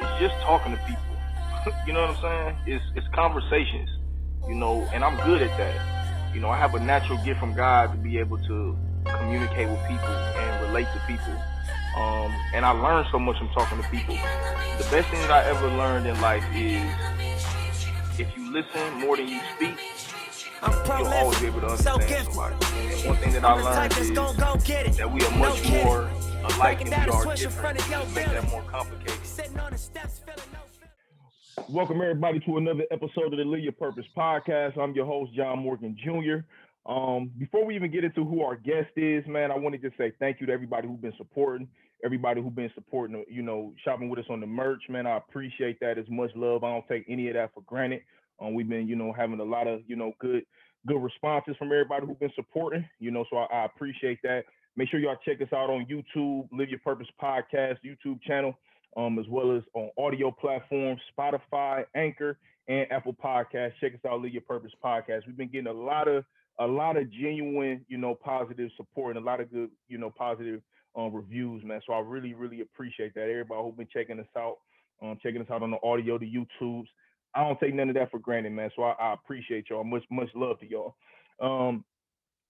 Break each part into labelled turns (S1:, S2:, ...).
S1: it's just talking to people. you know what I'm saying? It's it's conversations, you know, and I'm good at that. You know, I have a natural gift from God to be able to communicate with people and relate to people. Um, and I learned so much from talking to people. The best thing that I ever learned in life is if you listen more than you speak, you'll always be able to understand somebody. And one thing that I learned is that we are much more alike than we are different. Make that more complicated. Welcome everybody to another episode of the Live Your Purpose podcast. I'm your host John Morgan Jr. Um, before we even get into who our guest is, man, I want to just say thank you to everybody who's been supporting, everybody who's been supporting, you know, shopping with us on the merch, man. I appreciate that as much love. I don't take any of that for granted. Um, we've been, you know, having a lot of, you know, good, good responses from everybody who's been supporting, you know, so I, I appreciate that. Make sure y'all check us out on YouTube, Live Your Purpose Podcast YouTube channel um, as well as on audio platforms, Spotify, Anchor, and Apple Podcasts. Check us out, Live Your Purpose Podcast. We've been getting a lot of a lot of genuine, you know, positive support and a lot of good, you know, positive um, reviews, man. So I really, really appreciate that. Everybody who's been checking us out, um, checking us out on the audio, the YouTubes. I don't take none of that for granted, man. So I, I appreciate y'all. Much, much love to y'all. Um,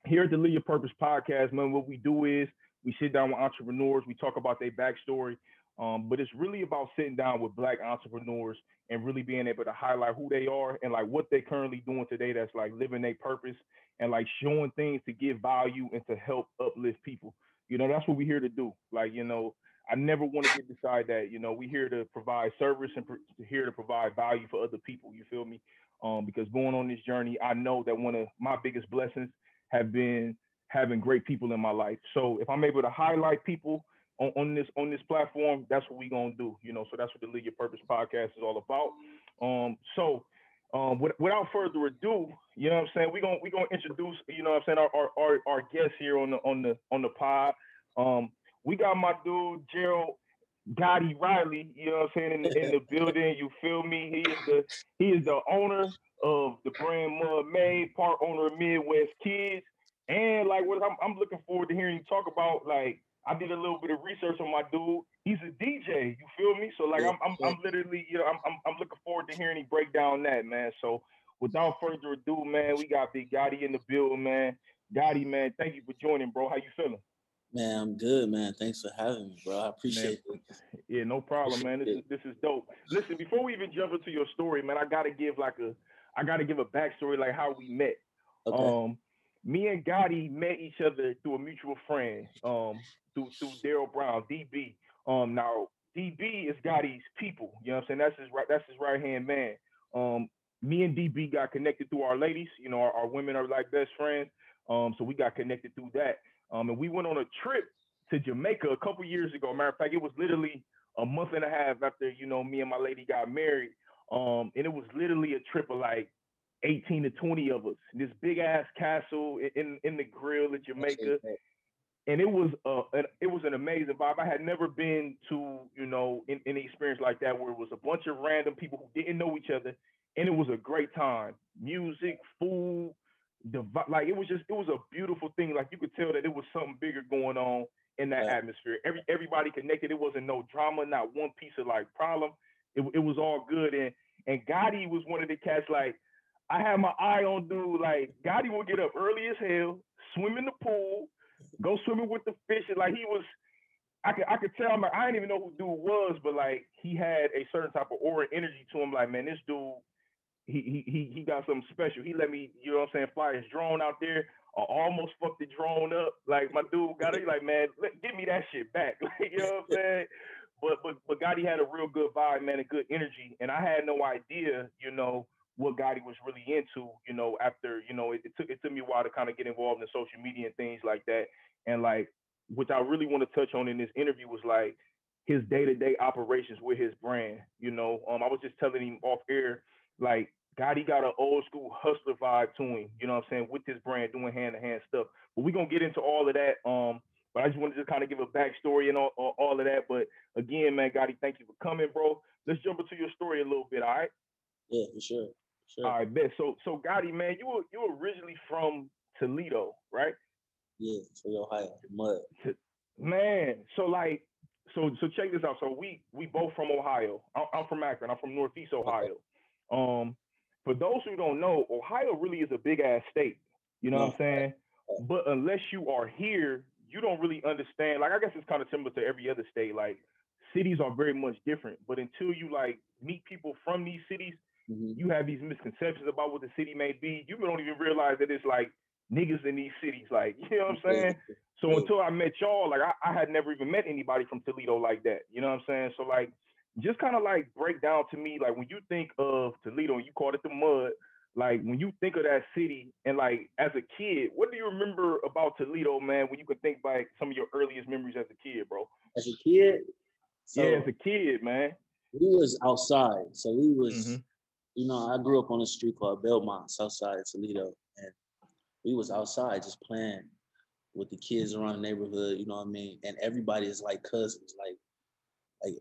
S1: here at the Live Your Purpose podcast, man, what we do is we sit down with entrepreneurs, we talk about their backstory, um, but it's really about sitting down with black entrepreneurs and really being able to highlight who they are and like what they're currently doing today that's like living their purpose and like showing things to give value and to help uplift people. You know, that's what we're here to do. Like, you know, I never want to get beside that. You know, we're here to provide service and pro- here to provide value for other people. You feel me? Um, because going on this journey, I know that one of my biggest blessings have been having great people in my life. So if I'm able to highlight people on, on this on this platform, that's what we're gonna do. You know, so that's what the Live Your Purpose podcast is all about. Um, so um, with, without further ado, you know what I'm saying, we're gonna we gonna introduce, you know what I'm saying, our, our our, our guest here on the on the on the pod. Um, we got my dude Gerald Godi Riley, you know what I'm saying, in the, in the building. You feel me? He is the he is the owner of the brand Mud Made, part owner of Midwest Kids. And like what I'm, I'm looking forward to hearing you talk about like I did a little bit of research on my dude. He's a DJ. You feel me? So like I'm I'm, I'm literally you know I'm, I'm, I'm looking forward to hearing him break down that man. So without further ado, man, we got Big Godi in the building, man. Godi, man, thank you for joining, bro. How you feeling?
S2: Man, I'm good, man. Thanks for having me, bro. I appreciate man,
S1: it. Yeah, no problem, man. This is this is dope. Listen, before we even jump into your story, man, I gotta give like a I gotta give a backstory like how we met. Okay. Um me and Godi met each other through a mutual friend, um, through through Daryl Brown, DB. Um, now DB is Godi's people. You know what I'm saying? That's his right. That's his right hand man. Um, me and DB got connected through our ladies. You know, our, our women are like best friends. Um, so we got connected through that. Um, and we went on a trip to Jamaica a couple years ago. Matter of fact, it was literally a month and a half after you know me and my lady got married. Um, and it was literally a trip of like 18 to 20 of us. This big ass castle in in Negril at Jamaica. And it was uh it was an amazing vibe. I had never been to, you know, in, any experience like that where it was a bunch of random people who didn't know each other and it was a great time. Music, food, the like it was just it was a beautiful thing. Like you could tell that it was something bigger going on in that yeah. atmosphere. Every everybody connected. It wasn't no drama, not one piece of like problem. It, it was all good. And and Godi was one of the cats like I had my eye on dude. Like Godi would get up early as hell, swim in the pool, go swimming with the fishes. Like he was, I could I could tell. I'm like I didn't even know who dude was, but like he had a certain type of aura energy to him. Like man, this dude, he he he he got something special. He let me, you know what I'm saying, fly his drone out there. I almost fucked the drone up. Like my dude got it. Like man, let, give me that shit back. Like you know what I'm saying. But but but Godi had a real good vibe, man, a good energy, and I had no idea, you know what Godi was really into, you know, after, you know, it, it, took it took me a while to kind of get involved in social media and things like that. And like which I really want to touch on in this interview was like his day-to-day operations with his brand. You know, um, I was just telling him off air, like Godi got an old school hustler vibe to him, you know what I'm saying, with his brand doing hand-to-hand stuff. But we're gonna get into all of that. Um, but I just wanted to kind of give a backstory and all, all, all of that. But again, man, Godi, thank you for coming, bro. Let's jump into your story a little bit, all right?
S2: Yeah, for sure.
S1: Sure. All right, bet. So, so Godi, man, you were you were originally from Toledo, right?
S2: Yeah, Toledo, Ohio, mud.
S1: Man, so like, so so check this out. So we we both from Ohio. I'm, I'm from Akron. I'm from Northeast Ohio. Um, for those who don't know, Ohio really is a big ass state. You know what I'm saying? But unless you are here, you don't really understand. Like I guess it's kind of similar to every other state. Like cities are very much different. But until you like meet people from these cities,
S2: Mhm.
S1: you have these misconceptions about what the city may be. You don't even realize that it's like niggas in these cities. Like, you know what I'm saying? So until I met y'all, like I, I had never even met anybody from Toledo like that. You know what I'm saying? So like just kind of like break down to me, like when you think of Toledo and you called it the mud, like when you think of that city and like as a kid, what do you remember about Toledo, man, when you could think back some of your earliest memories as a kid, bro?
S2: As a kid, so
S1: yeah, as a kid, man.
S2: we was outside. So we was,
S1: Mhm.
S2: You know, I grew up on a street called Belmont, Southside of Toledo, and we was outside just playing with the kids around the neighborhood. You know what I mean? And everybody is like cousins, like, like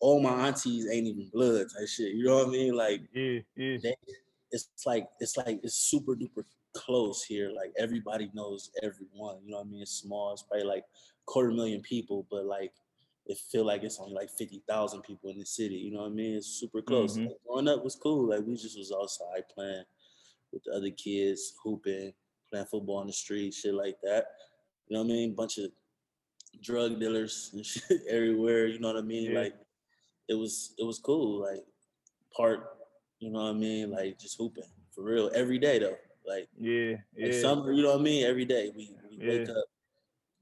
S2: all my aunties ain't even blood type shit. You know what I mean? Like
S1: Yeah, yeah.
S2: they, it's like it's like it's super duper close here. Like everybody knows everyone. You know what I mean? It's small. It's probably like quarter million people, but like it feel like it's only like fifty thousand people in the city. You know what I mean? It's super close.
S1: Mhm.
S2: Like, growing up was cool. Like we just was outside playing with the other kids, hooping, playing football on the street, shit like that. You know what I mean? Bunch of drug dealers and shit everywhere. You know what I mean?
S1: Yeah.
S2: Like it was it was cool. Like part, you know what I mean? Like just hooping for real every day though. Like,
S1: Yeah,
S2: like summer, you know what I mean? Every day we, we wake up,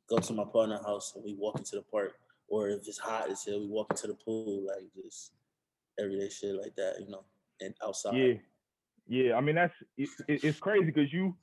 S2: go to my partner's house, and we walk into the park. Or if it's hot as hell, we walk into the pool. Like just everyday shit like that, you know. And outside,
S1: Yeah, yeah. I mean, that's it, it- it's crazy because you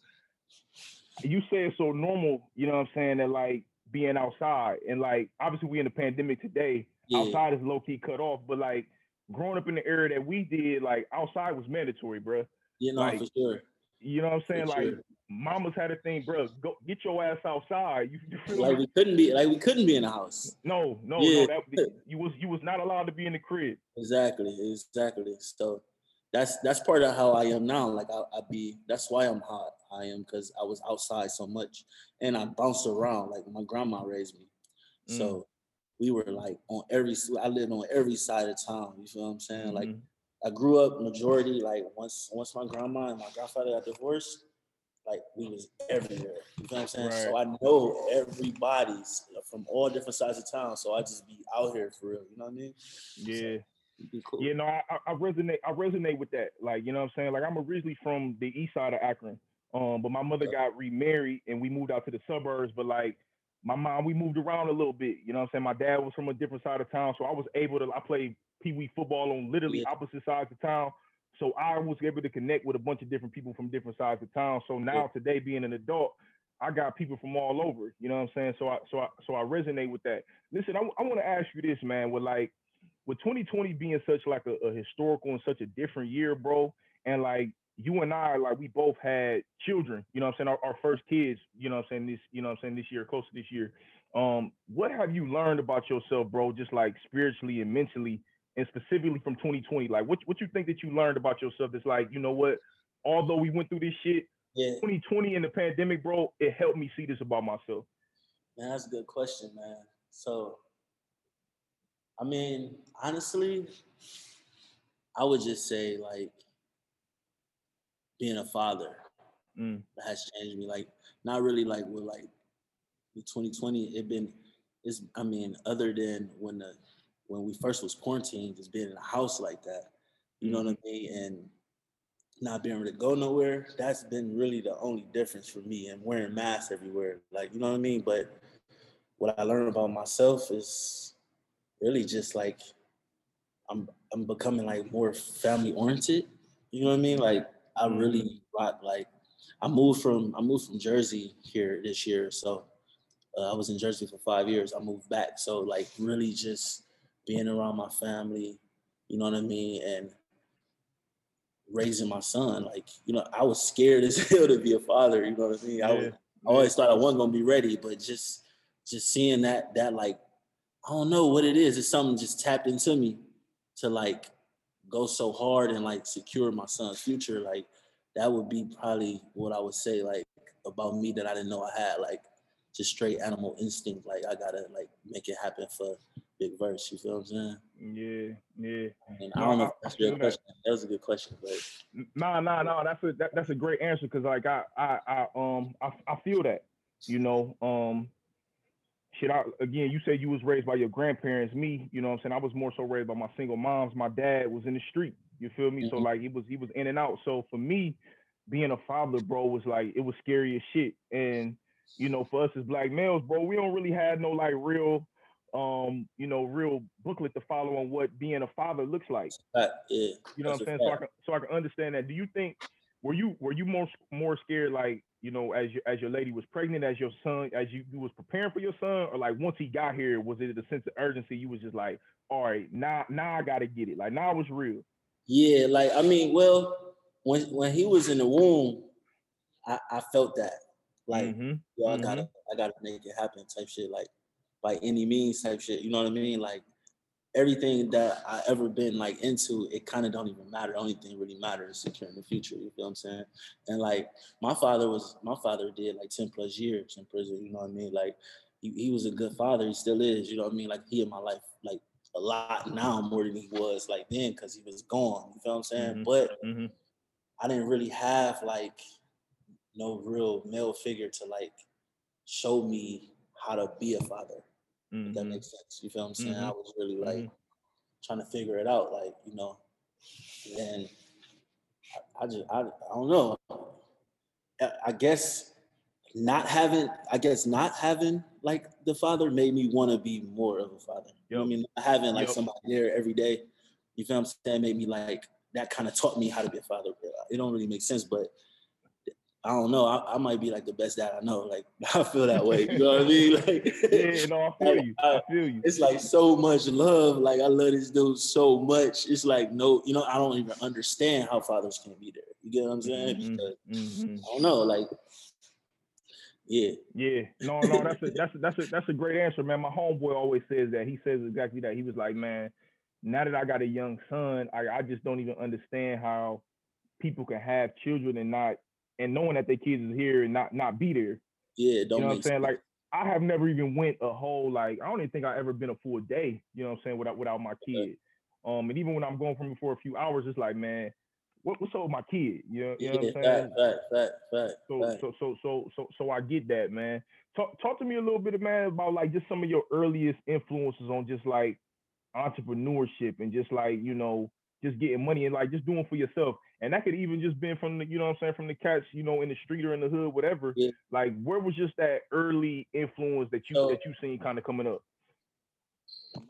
S1: you say it's so normal. You know what I'm saying? That like being outside and like obviously we in the pandemic today.
S2: Yeah.
S1: Outside is low key cut off, but like growing up in the era that we did, like outside was mandatory, bruh.
S2: you know
S1: like,
S2: for sure.
S1: You know what I'm saying?
S2: For
S1: Like
S2: sure.
S1: Mamas had a thing, bruh. Go get your ass outside. You, you
S2: Like
S1: me?
S2: we couldn't be like we couldn't be in the house.
S1: No, no,
S2: Yeah.
S1: no. That, you was you was not allowed to be in the crib.
S2: Exactly, exactly. So that's that's part of how I am now. Like I, I be that's why I'm hot. I am because I was outside so much and I bounced around. Like my grandma raised me, so we were like on every. I lived on every side of town. You feel what I'm saying? Like
S1: Mhm.
S2: I grew up majority like once once my grandma and my grandfather got divorced, like we was everywhere. You know what I'm saying? So I know everybody's from all different sides of town. So I just be out here for real. You know what I mean?
S1: yeah.
S2: Be cool.
S1: Yeah, no, I, I- I resonate. I resonate with that. Like, you know what I'm saying? Like, I'm originally from the east side of Akron, um, but my mother got remarried and we moved out to the suburbs. But like, my mom, we moved around a little bit. You know what I'm saying? My dad was from a different side of town, so I was able to. I played pee wee football on literally
S2: Yeah.
S1: opposite sides of town. So I was able to connect with a bunch of different people from different sides of town. So now today, being an adult, I got people from all over. You know what I'm saying? So I so I so I resonate with that. Listen, I, I want to ask you this, man. With like with 2020 being such like a, a historical and such a different year, bro, and like you and I, like we both had children, you know what I'm saying, our, our first kids, you know what I'm saying, this, you know what I'm saying, this year, close to this year. Um, what have you learned about yourself, bro, just like spiritually and mentally, and specifically from 2020? Like what what you think that you learned about yourself that's like, you know what, although we went through this shit,
S2: Yeah.
S1: 2020 and the pandemic, bro, it helped me see this about myself.
S2: Man, that's a good question, man. So, I mean, honestly, I would just say like being a father
S1: Mm.
S2: has changed me. Like, not really like with like with 2020. It been it's. I mean, other than when the when we first was quarantined, just being in a house like that. You know what I mean? And not being able to go nowhere. That's been really the only difference for me. And wearing masks everywhere. Like, you know what I mean? But what I learned about myself is really just like I'm I'm becoming like more family oriented. You know what I mean? Like I really rock like I moved from I moved from Jersey here this year. So uh, I was in Jersey for five years. I moved back. So like really just being around my family, you know what I mean? And raising my son, like, you know, I was scared as hell to be a father, you know what I mean? I was I always thought I wasn't gonna be ready, but just just seeing that that like I don't know what it is. It's something just tapped into me to like go so hard and like secure my son's future. Like that would be probably what I would say like about me that I didn't know I had. Like just straight animal instinct. Like I gotta like make it happen for Big Verse. You feel what I'm saying?
S1: Yeah, yeah.
S2: And I don't know if that's your question. That was a good question, but
S1: nah, nah, nah. That's a that, that's a great answer because like I I I um I, I feel that you know um shit I again you said you was raised by your grandparents me you know what I'm saying I was more so raised by my single moms my dad was in the street you feel me mm-hmm. so like he was he was in and out so for me being a father bro was like it was scary as shit and you know, for us as black males, bro, we don't really have no like real um, you know, real booklet to follow on what being a father looks like.
S2: Uh, yeah,
S1: you know what I'm saying? So I can so I can understand that. Do you think were you were you more more scared like you know as your as your lady was pregnant as your son as you, you was preparing for your son or like once he got here was it a sense of urgency you was just like all right now now I gotta get it like now it was real.
S2: Yeah, like I mean, well, when when he was in the womb, I, I felt that like, mm-hmm. yo, I gotta, mm-hmm. I gotta make it happen, type shit. Like, by any means, type shit. You know what I mean? Like, everything that I ever been like into, it kind of don't even matter. The only thing really matters is securing the future. You feel what I'm saying? And like, my father was, my father did like 10 plus years in prison. You know what I mean? Like, he, he was a good father. He still is. You know what I mean? Like, he in my life, like a lot now more than he was like then because he was gone. You feel what I'm saying? Mm-hmm. But mm-hmm. I didn't really have like no real male figure to like show me how to be a father. Mm-hmm. that makes sense. You feel what I'm saying? Mm-hmm. I was really like mm-hmm. trying to figure it out, like, you know. And I, I just I, I don't know. I guess not having I guess not having like the father made me want to be more of a father. You know I mean? Having like yep. somebody there every day, you feel what I'm saying, made me like that kind of taught me how to be a father. It don't really make sense, but I don't know. I, I, might be like the best dad I know. Like I feel that way. You know what I mean? Like
S1: yeah, no, I feel you. I feel you.
S2: It's like so much love. Like I love this dude so much. It's like no, you know, I don't even understand how fathers can be there. You get what I'm saying? Mm-hmm. Mm-hmm. I don't know. Like yeah.
S1: Yeah. No, no, that's a that's a, that's a that's a great answer, man. My homeboy always says that. He says exactly that. He was like, man, now that I got a young son, I, I just don't even understand how people can have children and not and knowing that their kids is here and not not be there.
S2: Yeah, don't
S1: you know what I'm saying?
S2: Sense.
S1: Like I have never even went a whole like I don't even think I ever been a full day. You know what I'm saying without without my kid. Um, and even when I'm going from for a few hours, it's like man, what, what's up with my kid? You know, you yeah, know what I'm saying?
S2: Fact, fact, fact,
S1: so,
S2: fact.
S1: so so so so so I get that, man. Talk talk to me a little bit, man, about like just some of your earliest influences on just like entrepreneurship and just like you know just getting money and like just doing for yourself. And that could even just been from the, you know what I'm saying, from the cats, you know, in the street or in the hood, whatever. Yeah. Like where was just that early influence that you so, that you seen kind of coming up?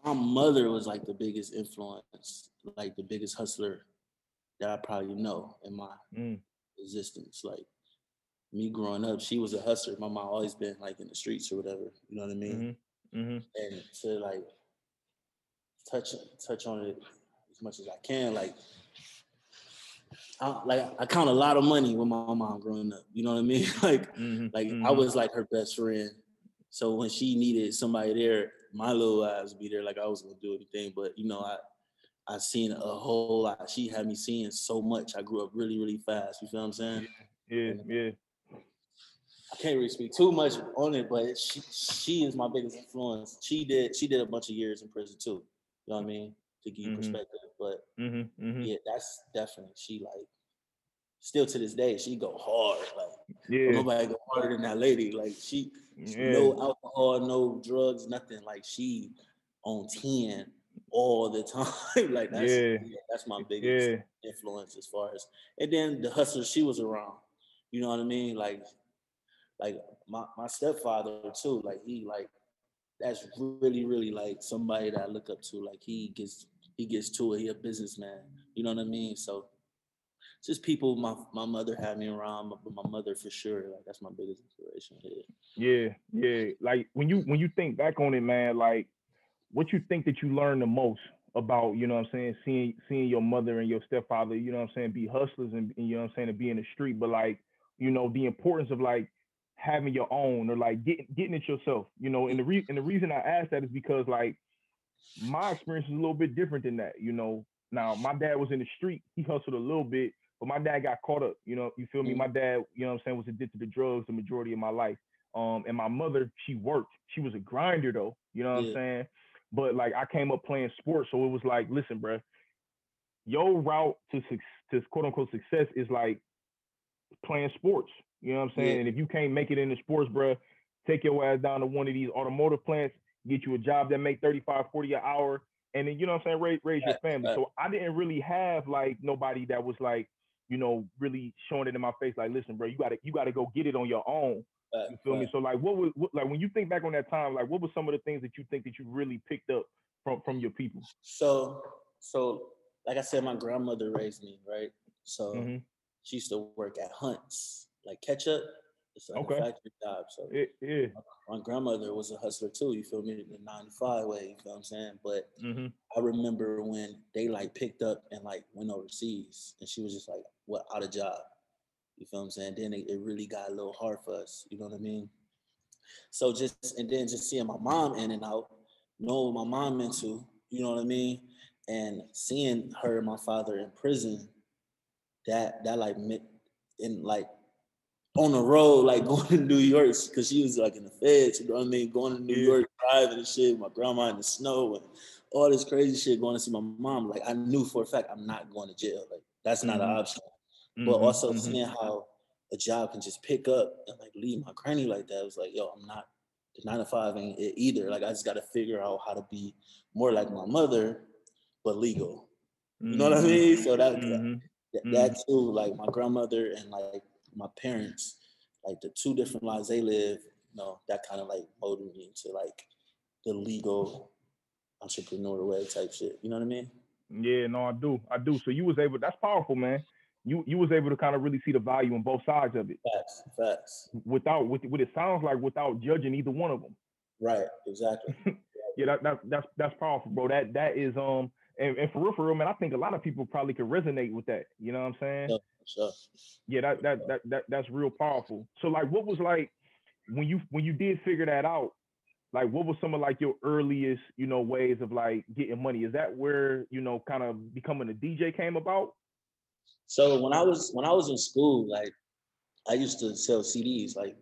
S2: My mother was like the biggest influence, like the biggest hustler that I probably know in my mm. existence. Like me growing up, she was a hustler. My mom always been like in the streets or whatever. You know what I mean? Mm-hmm. Mm-hmm. And to like touch touch on it as much as I can. Like, I, like I count a lot of money with my mom growing up. You know what I mean? like, mm-hmm. like mm-hmm. I was like her best friend. So when she needed somebody there, my little eyes would be there. Like I was gonna do anything, but you know, I I seen a whole lot. She had me seeing so much. I grew up really, really fast. You feel what I'm saying?
S1: Yeah, yeah.
S2: I can't really speak too much on it, but she she is my biggest influence. She did she did a bunch of years in prison too. You know what I mean? To give you mm-hmm. perspective. But mm-hmm, mm-hmm. yeah, that's definitely she like still to this day, she go hard. Like yeah. nobody go harder than that lady. Like she, yeah. no alcohol, no drugs, nothing. Like she on 10 all the time. like that's yeah. yeah. that's my biggest influence as far as and then the hustler she was around. You know what I mean? Like like my, my stepfather too, like he like that's really, really like somebody that I look up to. Like he gets he gets to it. He a businessman. You know what I mean? So just people my my mother had me around, but my mother for sure. Like that's my biggest inspiration.
S1: Yeah, yeah. Like when you when you think back on it, man, like what you think that you learned the most about, you know what I'm saying, seeing seeing your mother and your stepfather, you know what I'm saying, be hustlers and, and you know what I'm saying, to be in the street, but like, you know, the importance of like having your own or like getting getting it yourself, you know. And the re- and the reason I ask that is because like my experience is a little bit different than that. You know, now my dad was in the street, he hustled a little bit, but my dad got caught up. You know, you feel me? Mm-hmm. My dad, you know what I'm saying, was addicted to drugs the majority of my life. Um, and my mother, she worked. She was a grinder though. You know what yeah. I'm saying? But like I came up playing sports, so it was like, listen, bro, your route to to quote unquote success is like playing sports. You know what I'm saying? Yeah. And if you can't make it in the sports, bro, take your ass down to one of these automotive plants, get you a job that make 35, 40 an hour, and then you know what I'm saying, raise, raise your family. So I didn't really have like nobody that was like, you know, really showing it in my face, like, listen, bro, you gotta you gotta go get it on your own. You feel me? So like, what was what, like when you think back on that time, like, what were some of the things that you think that you really picked up from from your people?
S2: So so like I said, my grandmother raised me, right? So mm-hmm. she used to work at Hunt's, like ketchup. It's like okay. a factory job. So
S1: yeah, yeah.
S2: My, grandmother was a hustler too, you feel me? The 95 way, you feel what I'm saying? But mm-hmm. I remember when they like picked up and like went overseas and she was just like, what, out of job. You feel what I'm saying? Then it, it really got a little hard for us, you know what I mean? So just and then just seeing my mom in and out, knowing what my mom into, you know what I mean? And seeing her and my father in prison, that that like in like on the road, like going to New York, because she was like in the feds, you know what I mean? Going to New York, driving and shit, my grandma in the snow and all this crazy shit, going to see my mom. Like I knew for a fact I'm not going to jail. Like that's not mm-hmm. an option. Mm-hmm. But also mm-hmm. seeing how a job can just pick up and like leave my granny like that, was like, yo, I'm not the nine to five ain't it either. Like I just gotta figure out how to be more like my mother, but legal. You know what I mm-hmm. mean? So that, mm-hmm. that, that mm-hmm. too, like my grandmother and like my parents, like the two different lives they live, you know, that kind of like molded me into like the legal entrepreneur way type shit. You know what I mean?
S1: Yeah, no, I do. I do. So you was able that's powerful, man. You you was able to kind of really see the value in both sides of it.
S2: Facts, facts.
S1: Without with what it sounds like without judging either one of them.
S2: Right, exactly.
S1: yeah, that, that that's that's powerful, bro. That that is um and, and for real, for real, man, I think a lot of people probably could resonate with that. You know what I'm saying?
S2: Sure, sure.
S1: Yeah, that, that that that that's real powerful. So like what was like when you when you did figure that out, like what was some of like your earliest, you know, ways of like getting money? Is that where, you know, kind of becoming a DJ came about?
S2: So when I was when I was in school, like I used to sell CDs, like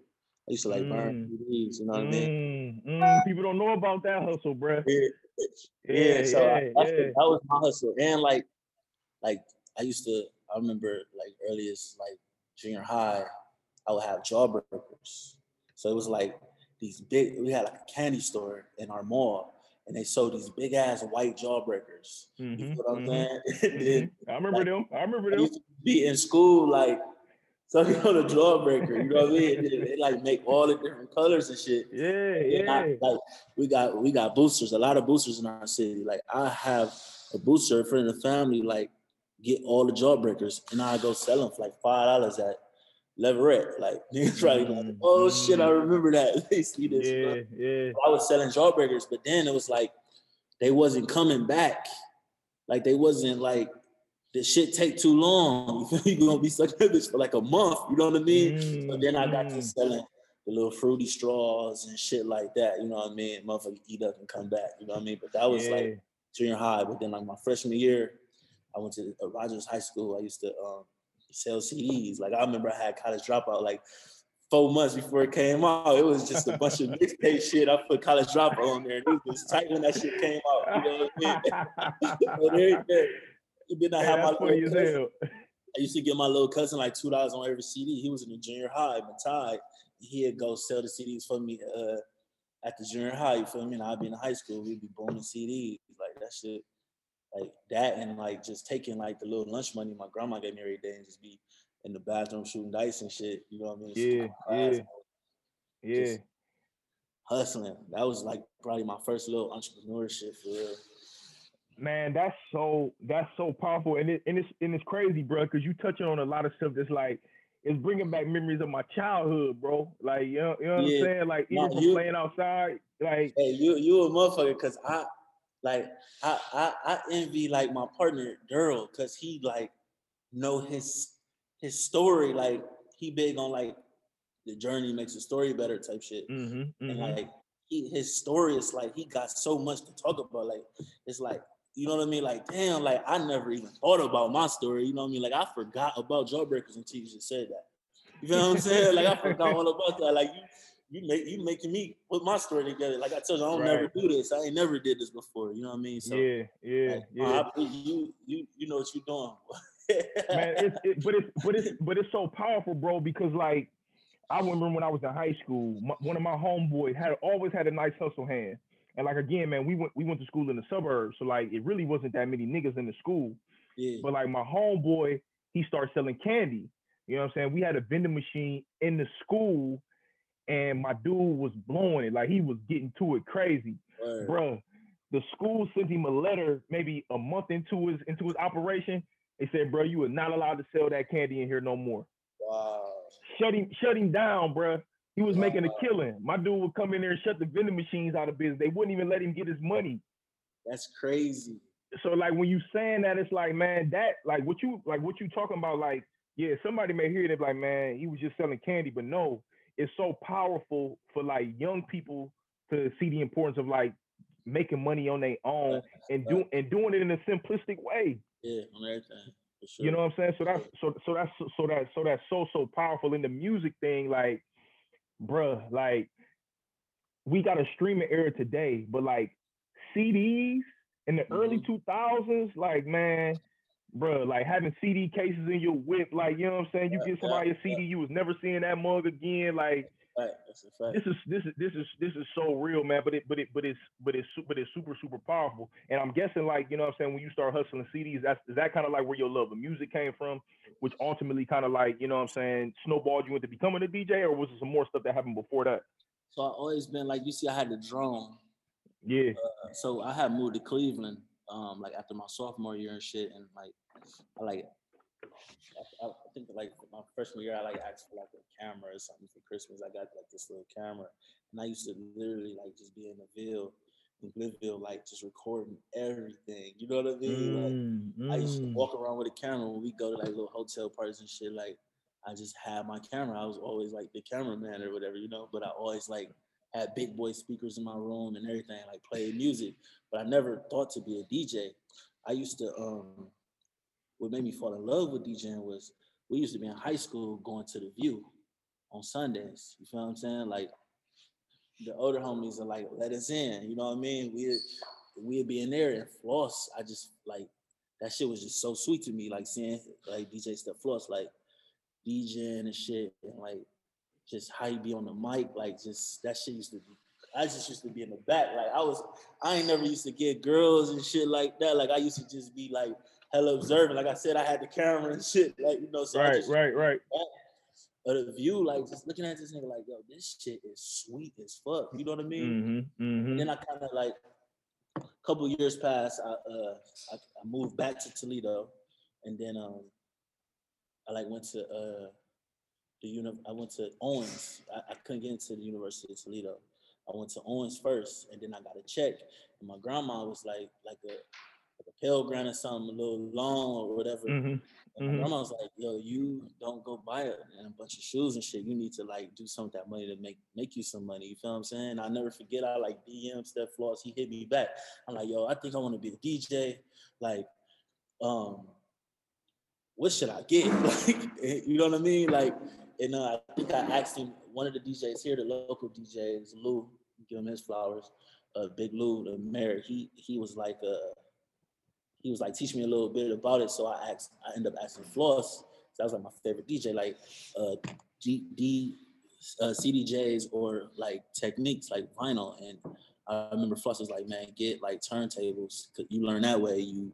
S2: I used to like burn mm. CDs, you know what mm. I mean?
S1: Mm. mm. People don't know about that hustle, bro.
S2: Yeah, yeah, so yeah, I, yeah. that was my hustle. And like like I used to I remember like earliest like junior high, I would have jawbreakers. So it was like these big we had like a candy store in our mall and they sold these big ass white jawbreakers. Mm-hmm, you know what I'm mm-hmm, saying?
S1: mm-hmm. I remember like, them. I remember them. I used to
S2: be in school like sucking on a jawbreaker. You know what I mean? They, they, like make all the different colors and shit.
S1: Yeah, and yeah. I,
S2: like we got we got boosters, a lot of boosters in our city. Like I have a booster, a friend of the family, like get all the jawbreakers, and I go sell them for like five dollars at Leverett. Like niggas probably like, mm-hmm. oh shit, I remember that. they see this.
S1: Yeah, yeah.
S2: I was selling jawbreakers, but then it was like they wasn't coming back. Like they wasn't like the shit take too long. You gonna be such a bitch for like a month. You know what I mean? Mm, so then I got to mm. selling the little fruity straws and shit like that. You know what I mean? Motherfucker eat up and come back. You know what I mean? But that was yeah. like junior high. But then like my freshman year, I went to uh, Rogers High School. I used to um, sell CDs. Like I remember I had college dropout like four months before it came out. It was just a bunch of mixtape shit. I put college dropout on there. And it was tight when that shit came out. You know what I mean? then I had my little cousin. I used to get my little cousin like two dollars on every CD. He was in the junior high, Matai. He'd go sell the CDs for me uh, at the junior high. You feel me? And I'd be in high school. We'd be boning CDs like that shit like that and like just taking like the little lunch money my grandma gave me every day and just be in the bathroom shooting dice and shit. You know what I mean?
S1: Yeah, yeah, yeah.
S2: Hustling. That was like probably my first little entrepreneurship for real.
S1: Man, that's so that's so powerful, and it and it's and it's crazy, bro, because you touching on a lot of stuff that's like it's bringing back memories of my childhood, bro. Like you know, you know what yeah. I'm saying? Like even no, you, playing outside, like
S2: hey, you you a motherfucker, cause I like I I, I envy like my partner Daryl because he like know his his story. Like he big on like the journey makes the story better type shit. Mm-hmm, mm-hmm. And like he, his story is like he got so much to talk about. Like it's like you know what I mean? Like damn, like I never even thought about my story. You know what I mean? Like I forgot about Jawbreakers until you just said that. You know what I'm saying? Like I forgot all about that. Like you you make you making me put my story together. Like I told you, I don't right. never do this. I ain't never did this before. You know what I mean?
S1: So yeah, yeah, like, yeah.
S2: I, you you you know what you're doing.
S1: Man, it's it, but it's but it's but it's so powerful, bro. Because like I remember when I was in high school, my, one of my homeboys had always had a nice hustle hand. And like again, man, we went we went to school in the suburbs, so like it really wasn't that many niggas in the school. Yeah. But like my homeboy, he started selling candy. You know what I'm saying? We had a vending machine in the school, and my dude was blowing it. Like he was getting to it crazy. Right. Bruh, the school sent him a letter maybe a month into his into his operation. They said, bro, you are not allowed to sell that candy in here no more.
S2: Wow.
S1: Shut him, shut him down, bro. He was making a killing. My dude would come in there and shut the vending machines out of business. They wouldn't even let him get his money.
S2: That's crazy.
S1: So like when you saying that, it's like, man, that like what you like what you talking about, like, yeah, somebody may hear it like, man, he was just selling candy, but no, it's so powerful for like young people to see the importance of like making money on their own and do and doing it in a simplistic way.
S2: Yeah, on everything.
S1: Sure. You know what I'm saying? So that's so so that's so that so that's so so powerful in the music thing. Like, bruh, like we got a streaming era today, but like CDs in the mm-hmm. early 2000s, like man, bro, like having CD cases in your whip, like you know what I'm saying. You get somebody a CD, you was never seeing that mug again. Like this is this is this is this is so real, man. But it but it but it's but it's but it's super super powerful. And I'm guessing like you know what I'm saying when you start hustling CDs, that's is that kind of like where your love of music came from, which ultimately kind of like you know what I'm saying snowballed you into becoming a DJ, or was it some more stuff that happened before that?
S2: So I always been like you see, I had the drone.
S1: Yeah.
S2: Uh, so I had moved to Cleveland, um, like after my sophomore year and shit, and like I like I, I, think like my freshman year, I like asked for like a camera or something for Christmas. I got like this little camera, and I used to literally like just be in the Ville, in Glenville, like just recording everything. You know what I mean? Mm, like mm. I used to mm. walk around with a camera when we go to like little hotel parties and shit. Like I just had my camera. I was always like the cameraman or whatever, you know. But I always like had big boy speakers in my room and everything, like play music. But I never thought to be a DJ. I used to um what made me fall in love with DJing was we used to be in high school going to the View on Sundays. You feel what I'm saying? Like the older homies are like, let us in. You know what I mean? We we'd be in there and floss. I just like that shit was just so sweet to me. Like seeing like DJ Steph Floss, like DJing and shit, and like just how you be on the mic, like just that shit used to be. I just used to be in the back. Like I was, I ain't never used to get girls and shit like that. Like I used to just be like hella observant. Like I said, I had the camera and shit. Like you know, so
S1: right, right, right.
S2: But the view, like just looking at this nigga, like yo, this shit is sweet as fuck. You know what I mean?
S1: Mm-hmm, mm-hmm.
S2: And then I kind of like a couple years passed. I, uh, I, I moved back to Toledo, and then um, I like went to uh the uni- I went to Owens. I, I couldn't get into the University of Toledo. I went to Owens first, and then I got a check. And my grandma was like, like a a Pell Grant or something, a little long or whatever.
S1: Mm-hmm.
S2: And my mm-hmm. grandma was like, "Yo, you don't go buy a, a bunch of shoes and shit. You need to like do some of that money to make make you some money. You feel what I'm saying? I never forget. I like DM Steph Floss. He hit me back. I'm like, "Yo, I think I want to be a DJ. Like, um, what should I get? like, you know what I mean? Like, and uh, I think I asked him. One of the DJs here, the local DJs, Lou, give him his flowers. Uh, Big Lou, the mayor. He he was like, uh, he was like teach me a little bit about it. So I asked, I ended up asking Floss. That was like my favorite DJ, like uh, G, D, uh, CDJs or like Technics like vinyl. And I remember Floss was like, man, get like turntables. Cause you learn that way. You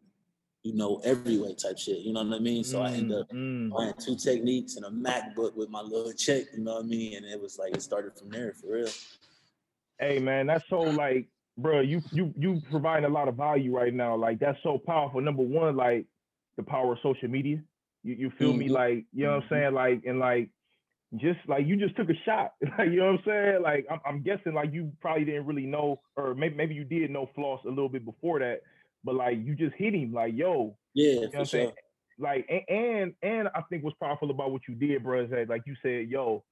S2: you know every way type shit. You know what I mean? So mm, I ended up mm. buying two Technics and a MacBook with my little check. You know what I mean? And it was like it started from there for real.
S1: Hey man, that's so like bro, you you you providing a lot of value right now. Like that's so powerful. Number one, like the power of social media. You you feel mm-hmm. me? Like you know what I'm mm-hmm. saying? Like and like just like you just took a shot. Like you know what I'm saying? Like I'm, I'm guessing like you probably didn't really know, or maybe maybe you did know Floss a little bit before that, but like you just hit him. Like yo,
S2: yeah, you know what I'm sure. saying?
S1: Like and, and and I think what's powerful about what you did, bro, is that like you said, yo,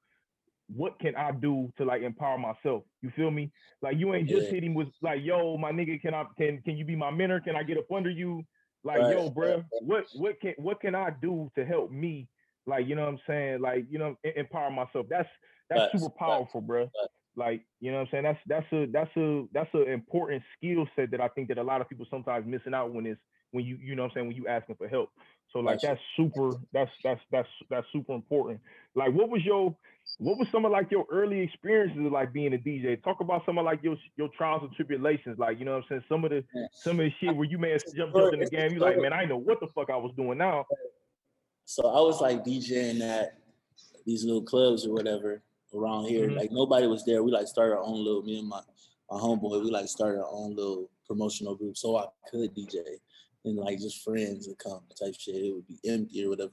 S1: what can I do to like empower myself? You feel me? Like you ain't just yeah. hitting with like, yo, my nigga, can I can can you be my mentor? Can I get up under you? Like, right. yo, bro, what what can what can I do to help me? Like, you know what I'm saying? Like, you know, empower myself. That's that's super powerful, bro. Like, you know what I'm saying? That's that's a that's a that's an important skill set that I think that a lot of people sometimes missing out when it's when you you know what I'm saying when you asking for help. So like that's super that's that's that's that's super important. Like what was your what was some of like your early experiences like being a DJ? Talk about some of like your your trials and tribulations, like you know what I'm saying. Some of the some of the shit where you may have jumped up in the game. You like, man, I know what the fuck I was doing now.
S2: So I was like DJing at these little clubs or whatever around here. Mm-hmm. Like nobody was there. We like started our own little me and my my homeboy. We like started our own little promotional group so I could DJ and like just friends would come type shit. It would be empty or whatever.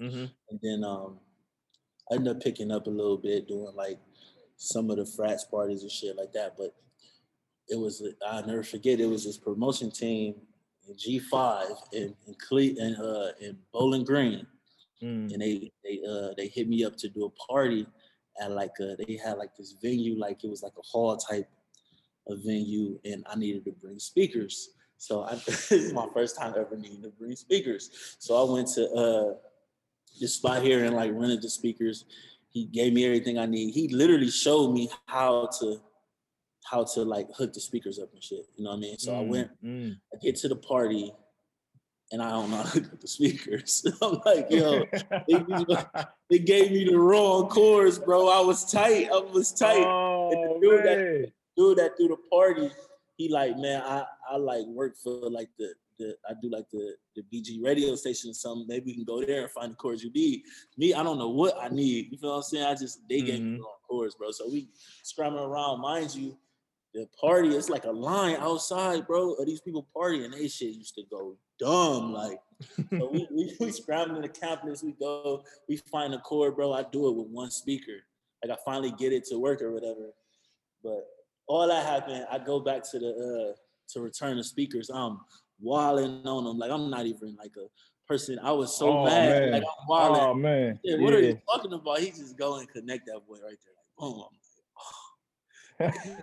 S2: Mm-hmm. And then um I ended up picking up a little bit, doing like some of the frats parties and shit like that. But it was I'll never forget. It was this promotion team in G5 in in, Cle- in, uh, in Bowling Green, mm. and they they uh, they hit me up to do a party at like a they had like this venue like it was like a hall type of venue, and I needed to bring speakers. So I, this is my first time ever needing to bring speakers. So I went to uh, this spot here and like rented the speakers. He gave me everything I need. He literally showed me how to how to like hook the speakers up and shit. You know what I mean? So mm, I went, mm. I get to the party and I don't know how to hook up the speakers. I'm like, yo, they, they, gave me the wrong cords, bro. I was tight. I was tight. Oh, and the oh, dude, that, dude that threw the party, he like, man, I, I like work for like the the I do like the the BG radio station or something. Maybe we can go there and find the cords you need. Me, I don't know what I need. You feel what I'm saying? I just they gave mm-hmm. me the cords, bro. So we scrambling around. Mind you, the party it's like a line outside, bro. Of these people partying. They shit used to go dumb. Like so we, we we scrambling the campus. We go, we find a cord, bro. I do it with one speaker. Like I finally get it to work or whatever. But all that happened, I go back to the uh to return the speakers. I'm walling on them. Like I'm not even like a person. I was so oh, mad. Man. Like I'm walling. Oh man. Yeah, what yeah. are you talking about? He just go and connect that boy right there. Like boom. I'm like, oh.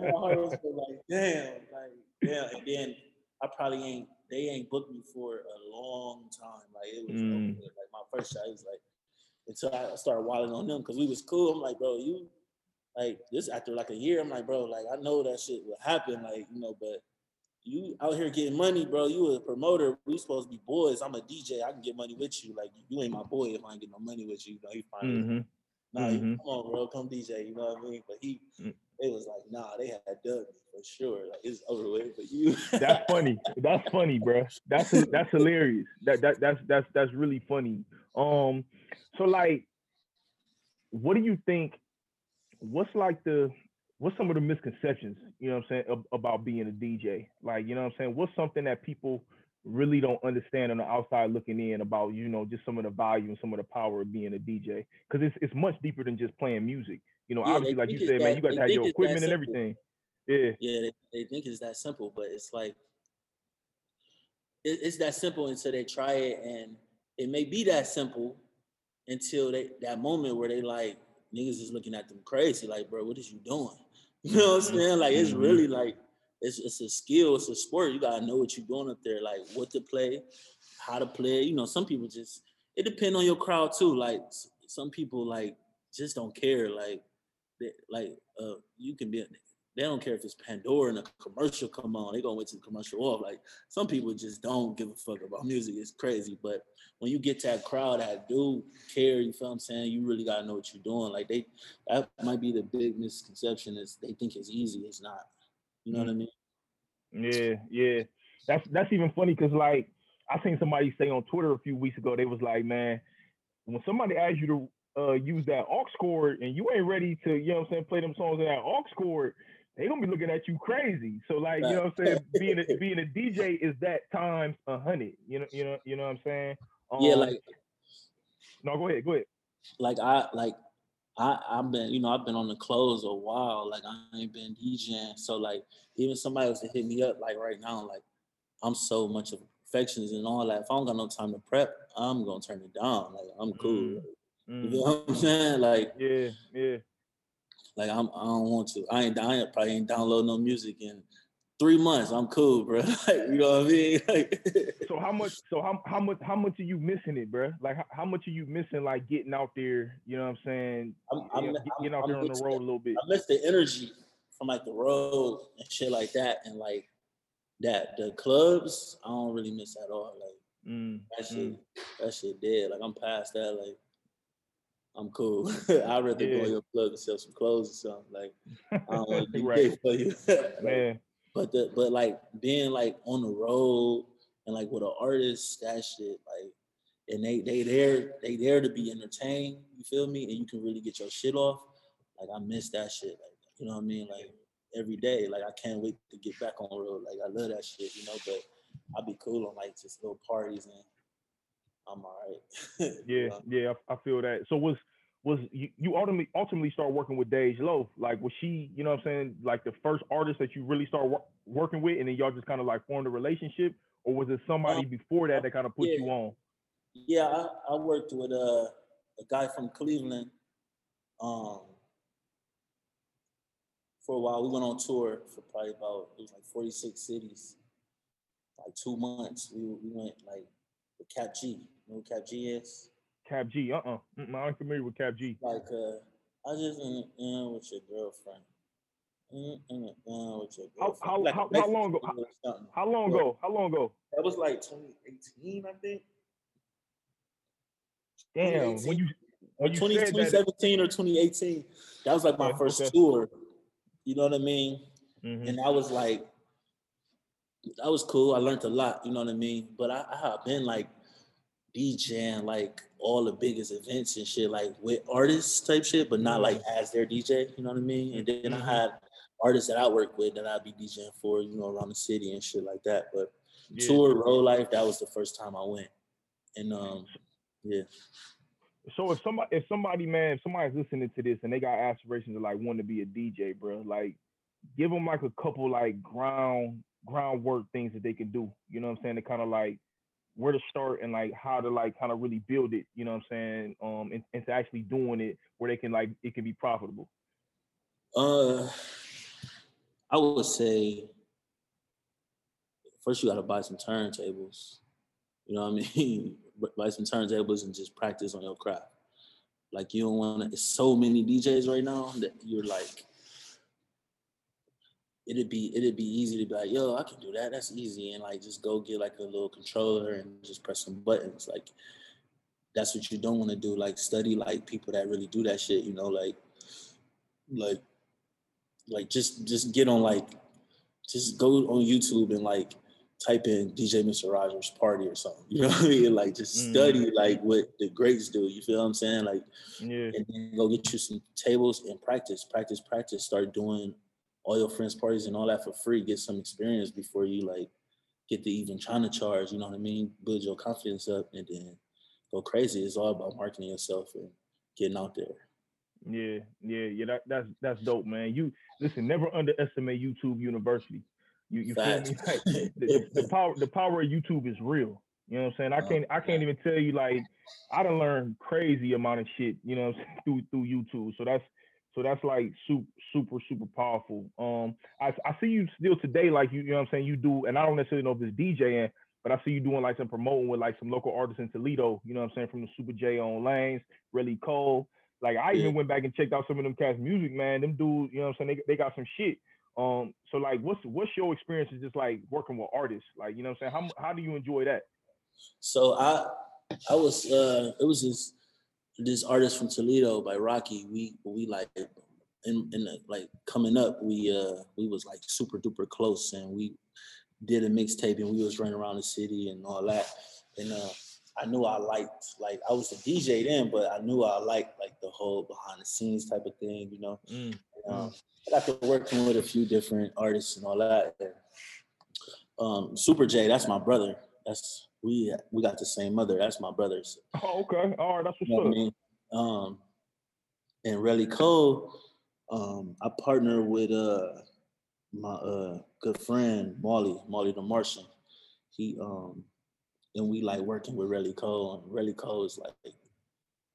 S2: my heart was like, damn, like, yeah. And then I probably ain't they ain't booked me for a long time. Like it was mm. like my first shot was like until I started walling on them because we was cool. I'm like, bro, you like this after like a year. I'm like, bro, like I know that shit will happen, like you know, but you out here getting money, bro. You a promoter. We supposed to be boys. I'm a DJ. I can get money with you. Like you ain't my boy if I ain't get no money with you. You know, he finally, mm-hmm. nah, mm-hmm. come on, bro, come DJ. You know what I mean? But he, mm. it was like, nah, they had done me for sure. Like it's over with. But you,
S1: that's funny. That's funny, bro. That's that's hilarious. That that that's that's that's really funny. Um, so like, what do you think? What's like the what's some of the misconceptions, you know what I'm saying, about being a DJ? Like, you know what I'm saying? What's something that people really don't understand on the outside looking in about, you know, just some of the value and some of the power of being a DJ? Because it's it's much deeper than just playing music. You know, yeah, obviously, like you said, that, man, you got to have your equipment and everything. Yeah.
S2: Yeah, they, they, think it's that simple, but it's like it, it's that simple until they try it, and it may be that simple until they that moment where they like niggas is looking at them crazy, like, bro, what is you doing? You know what I'm saying? Like it's mm-hmm. really like it's it's a skill, it's a sport. You gotta know what you're doing up there, like what to play, how to play. You know, some people just it depends on your crowd too. Like some people like just don't care. Like they, like uh you can be they don't care if it's Pandora and a commercial come on. They gonna wait to the commercial off. Like some people just don't give a fuck about music. It's crazy. But when you get to that crowd that do care, you feel what I'm saying? You really gotta know what you're doing. Like they that might be the big misconception is they think it's easy. It's not. You know what I mean?
S1: Yeah, yeah. That's that's even funny because like I seen somebody say on Twitter a few weeks ago, they was like, man, when somebody asks you to uh, use that aux cord and you ain't ready to, you know what I'm saying, play them songs in that aux cord, they gonna be looking at you crazy. So like, you know what I'm saying? being a being a DJ is that times a hundred. You know, you know, you know what I'm saying?
S2: Um, yeah, like
S1: no, go ahead, go ahead.
S2: Like I like I, I've been, you know, I've been on the clothes a while. Like I ain't been DJing. So like even somebody was to hit me up like right now, like I'm so much of a perfectionist and all that. If I don't got no time to prep, I'm gonna turn it down. Like I'm cool. Mm. You know what I'm saying? Like
S1: yeah, yeah.
S2: Like I'm, I don't want to. I ain't, I ain't probably ain't download no music in three months. I'm cool, bro. like, you know what I mean? Like,
S1: so how much? So how how much how much are you missing it, bro? Like how, how much are you missing? Like getting out there, you know what I'm saying? I'm, I'm, you know, getting out I'm, there on the road a little bit.
S2: I miss the energy from like the road and shit like that, and like that the clubs. I don't really miss at all. Like mm, that shit, mm. that shit dead. Like I'm past that. Like I'm cool. I'd rather yeah. go to your club and sell some clothes or something. Like I don't want to do right. for you. Man. But the but like being like on the road and like with an artist, that shit like and they they there they there to be entertained. You feel me? And you can really get your shit off. Like I miss that shit. Like you know what I mean? Like every day. Like I can't wait to get back on the road. Like I love that shit. You know, but I'd be cool on like just little parties and I'm all right.
S1: yeah, yeah, I, I, feel that. So was was you, you ultimately ultimately start working with Dej Loaf? Like was she, you know what I'm saying, like the first artist that you really start wor- working with and then y'all just kind of like formed a relationship? Or was it somebody um, before that that kind of put
S2: yeah.
S1: you on?
S2: Yeah, I, I worked with a, a guy from Cleveland. Um, for a while, we went on tour for probably about it was like 46 cities, like two months. We we went like with Kap G. Know Kap G is?
S1: Kap G. Uh uh-uh. uh. i am familiar with Kap G.
S2: Like uh, I just in, in with your girlfriend. In, in, with your
S1: girlfriend. How, how, like, how, how long ago? How, how long ago? How long ago?
S2: That was like 2018, I think.
S1: Damn, when you when you
S2: 20, 2017 that, or 2018, that was like my first okay. tour. You know what I mean? Mm-hmm. And I was like, that was cool. I learned a lot. You know what I mean? But I, I have been like DJing like all the biggest events and shit, like with artists type shit, but not like mm-hmm. as their DJ, you know what I mean? And then mm-hmm. I had artists that I work with that I'd be DJing for, you know, around the city and shit like that. But yeah. tour road life, that was the first time I went. And um yeah.
S1: So if somebody if somebody man, if somebody's listening to this and they got aspirations to like want to be a DJ, bro, like give them like a couple like ground groundwork things that they can do. You know what I'm saying? To kind of like where to start and like how to like kind of really build it, you know what I'm saying? Um and, and to actually doing it where they can like it can be profitable.
S2: Uh I would say first you gotta buy some turntables. You know what I mean? buy some turntables and just practice on your craft. Like you don't want to. It's so many DJs right now that you're like, it'd be it'd be easy to be like, yo, I can do that. That's easy, and like just go get like a little controller and just press some buttons. Like that's what you don't want to do. Like study like people that really do that shit. You know, like like like just just get on like just go on YouTube and like type in DJ Mr. Rogers party or something. You know what I mean? Like just mm. study like what the greats do. You feel what I'm saying? Like yeah. and then go get you some tables and practice, practice, practice. Start doing all your friends' parties and all that for free. Get some experience before you like get to even trying to charge. You know what I mean? Build your confidence up and then go crazy. It's all about marketing yourself and getting out there.
S1: Yeah, yeah, yeah. That, that's that's dope, man. You listen. Never underestimate YouTube University. You, you feel me? Like, the, the, power the power of YouTube is real. You know what I'm saying? I uh, can't I can't even tell you like I done learned crazy amount of shit, you know, through through YouTube. So that's so that's like super super super powerful. Um I I see you still today like you you know what I'm saying you do and I don't necessarily know if it's DJing, but I see you doing like some promoting with like some local artists in Toledo, you know what I'm saying, from the Super J on Lanes, Relly Cole. Like I even went back and checked out some of them cats music, man. Them dudes, you know what I'm saying, they, they got some shit. Um, so like, what's what's your experience is just like working with artists? Like, you know, what I'm saying, how how do you enjoy that?
S2: So I I was uh it was this this artist from Toledo by Rocky. We we like in in the, like coming up, we uh we was like super duper close, and we did a mixtape, and we was running around the city and all that, and uh. I knew I liked like I was a DJ then, but I knew I liked like the whole behind the scenes type of thing, you know. Mm. Um, I got to working with a few different artists and all that. Um, Super J, that's my brother. That's we we got the same mother. That's my brother's.
S1: Oh, okay. All right, that's what's you know up. I mean?
S2: Um, and Relly Cole, um, I partner with uh my uh good friend Molly, Molly the Martian. He um and we like working with Relly Cole, and Relly Cole is like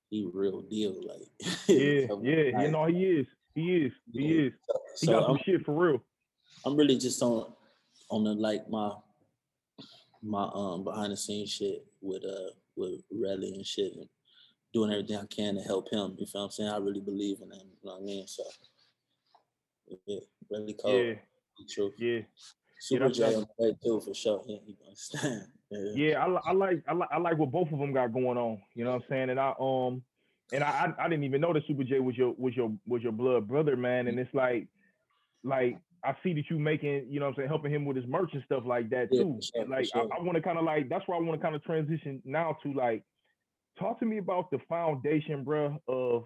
S2: he real deal, like
S1: yeah, yeah, you know he is. He is. He yeah. is. He so got some I'm, shit for real.
S2: I'm really just on on the like my my um behind the scenes shit with uh with Relly and shit and doing everything I can to help him. You feel what I'm saying? I really believe in him. You know what I mean? So yeah, really cool.
S1: Yeah.
S2: True.
S1: Yeah.
S2: Super J on the way too for sure. Yeah, you understand.
S1: Yeah, yeah I, I like I like I like what both of them got going on. You know what I'm saying? And I um and I I, I didn't even know that Super J was your was your was your blood brother, man. And it's like like I see that you making, you know what I'm saying, helping him with his merch and stuff like that too. Yeah, sure, like sure. I, I want to kind of like that's where I want to kind of transition now to like talk to me about the foundation, bro, of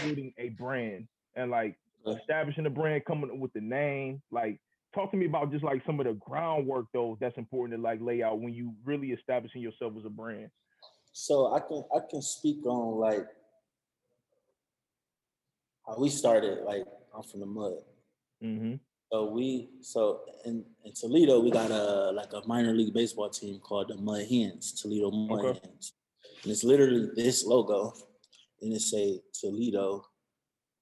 S1: building a brand and like establishing a brand, coming up with the name. Like talk to me about just like some of the groundwork though that's important to like lay out when you really establishing yourself as a brand.
S2: So I can I can speak on like how we started. Like I'm from the mud. Mm-hmm. So we so in, in Toledo we got a like a minor league baseball team called the Mud Hens, Toledo Mud okay. Hens. And it's literally this logo, and it say Toledo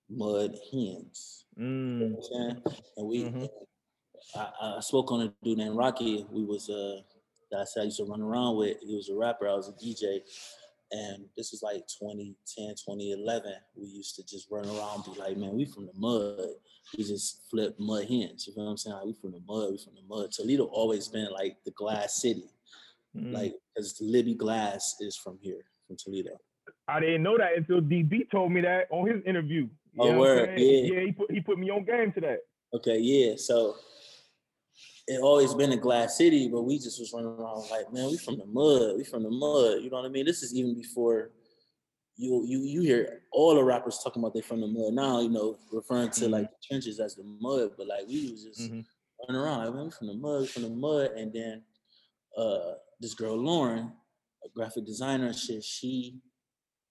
S2: Mud Hens. Mm. You know and we mm-hmm. I, I, spoke on a dude named Rocky. We was uh that I said I used to run around with. He was a rapper, I was a DJ. And this was like 2010, 2011. We used to just run around be like, man, we from the mud. We just flip mud hens. You know what I'm saying? Like, we from the mud, we from the mud. Toledo always been like the glass city. Mm. Like, because Libbey Glass is from here, from Toledo.
S1: I didn't know that until DB told me that on his interview. You
S2: oh, word. Yeah.
S1: Yeah, he put he put me on game to that.
S2: Okay, yeah. So it always been a glass city, but we just was running around like, man, we from the mud. We from the mud. You know what I mean? This is even before you you you hear all the rappers talking about they from the mud now, you know, referring to mm-hmm. like the trenches as the mud, but like we was just mm-hmm. running around, like, man, we from the mud, from the mud. And then uh this girl Lauren, a graphic designer and shit, she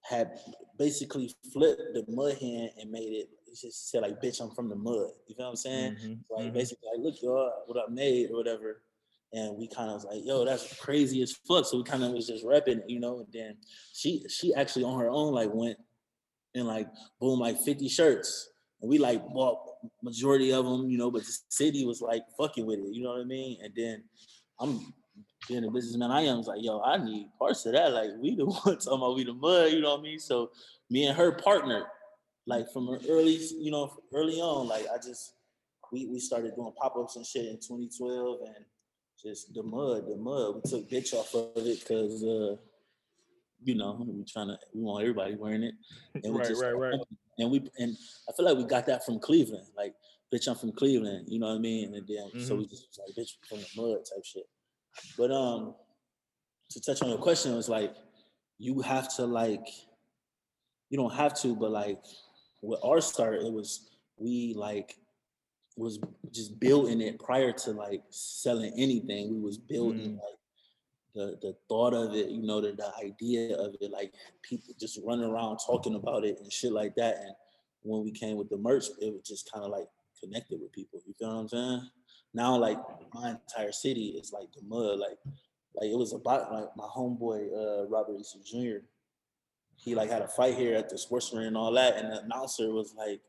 S2: had basically flipped the mud hen and made it she said like, "Bitch, I'm from the mud." You know what I'm saying? Mm-hmm. Like mm-hmm. basically, like, look, y'all, what I made or whatever. And we kind of was like, "Yo, that's crazy as fuck." So we kind of was just repping you know. And then she she actually on her own like went and like boom like 50 shirts, and we like bought majority of them, you know. But the city was like fucking with it, you know what I mean? And then I'm being a businessman I am was like, yo, I need parts of that. Like we the ones talking about we the mud, you know what I mean? So me and her partnered like from early, you know, early on, like I just we we started doing pop-ups and shit in 2012 and just the mud, the mud. We took bitch off of it because uh you know, we trying to we want everybody wearing it.
S1: And we right, just, right, right.
S2: And we and I feel like we got that from Cleveland. Like, bitch, I'm from Cleveland, you know what I mean? And then mm-hmm. so we just like bitch from the mud type shit. But um to touch on your question, it was like you have to like you don't have to, but like with our start, it was we like was just building it prior to like selling anything. We was building mm. like the the thought of it, you know, the, the idea of it, like people just running around talking about it and shit like that. And when we came with the merch, it was just kind of like connected with people. You feel what I'm saying? Now, like my entire city is like the mud. Like, like it was about like my homeboy uh, Robert Easter Jr he like had a fight here at the sports arena and all that, and the announcer was like,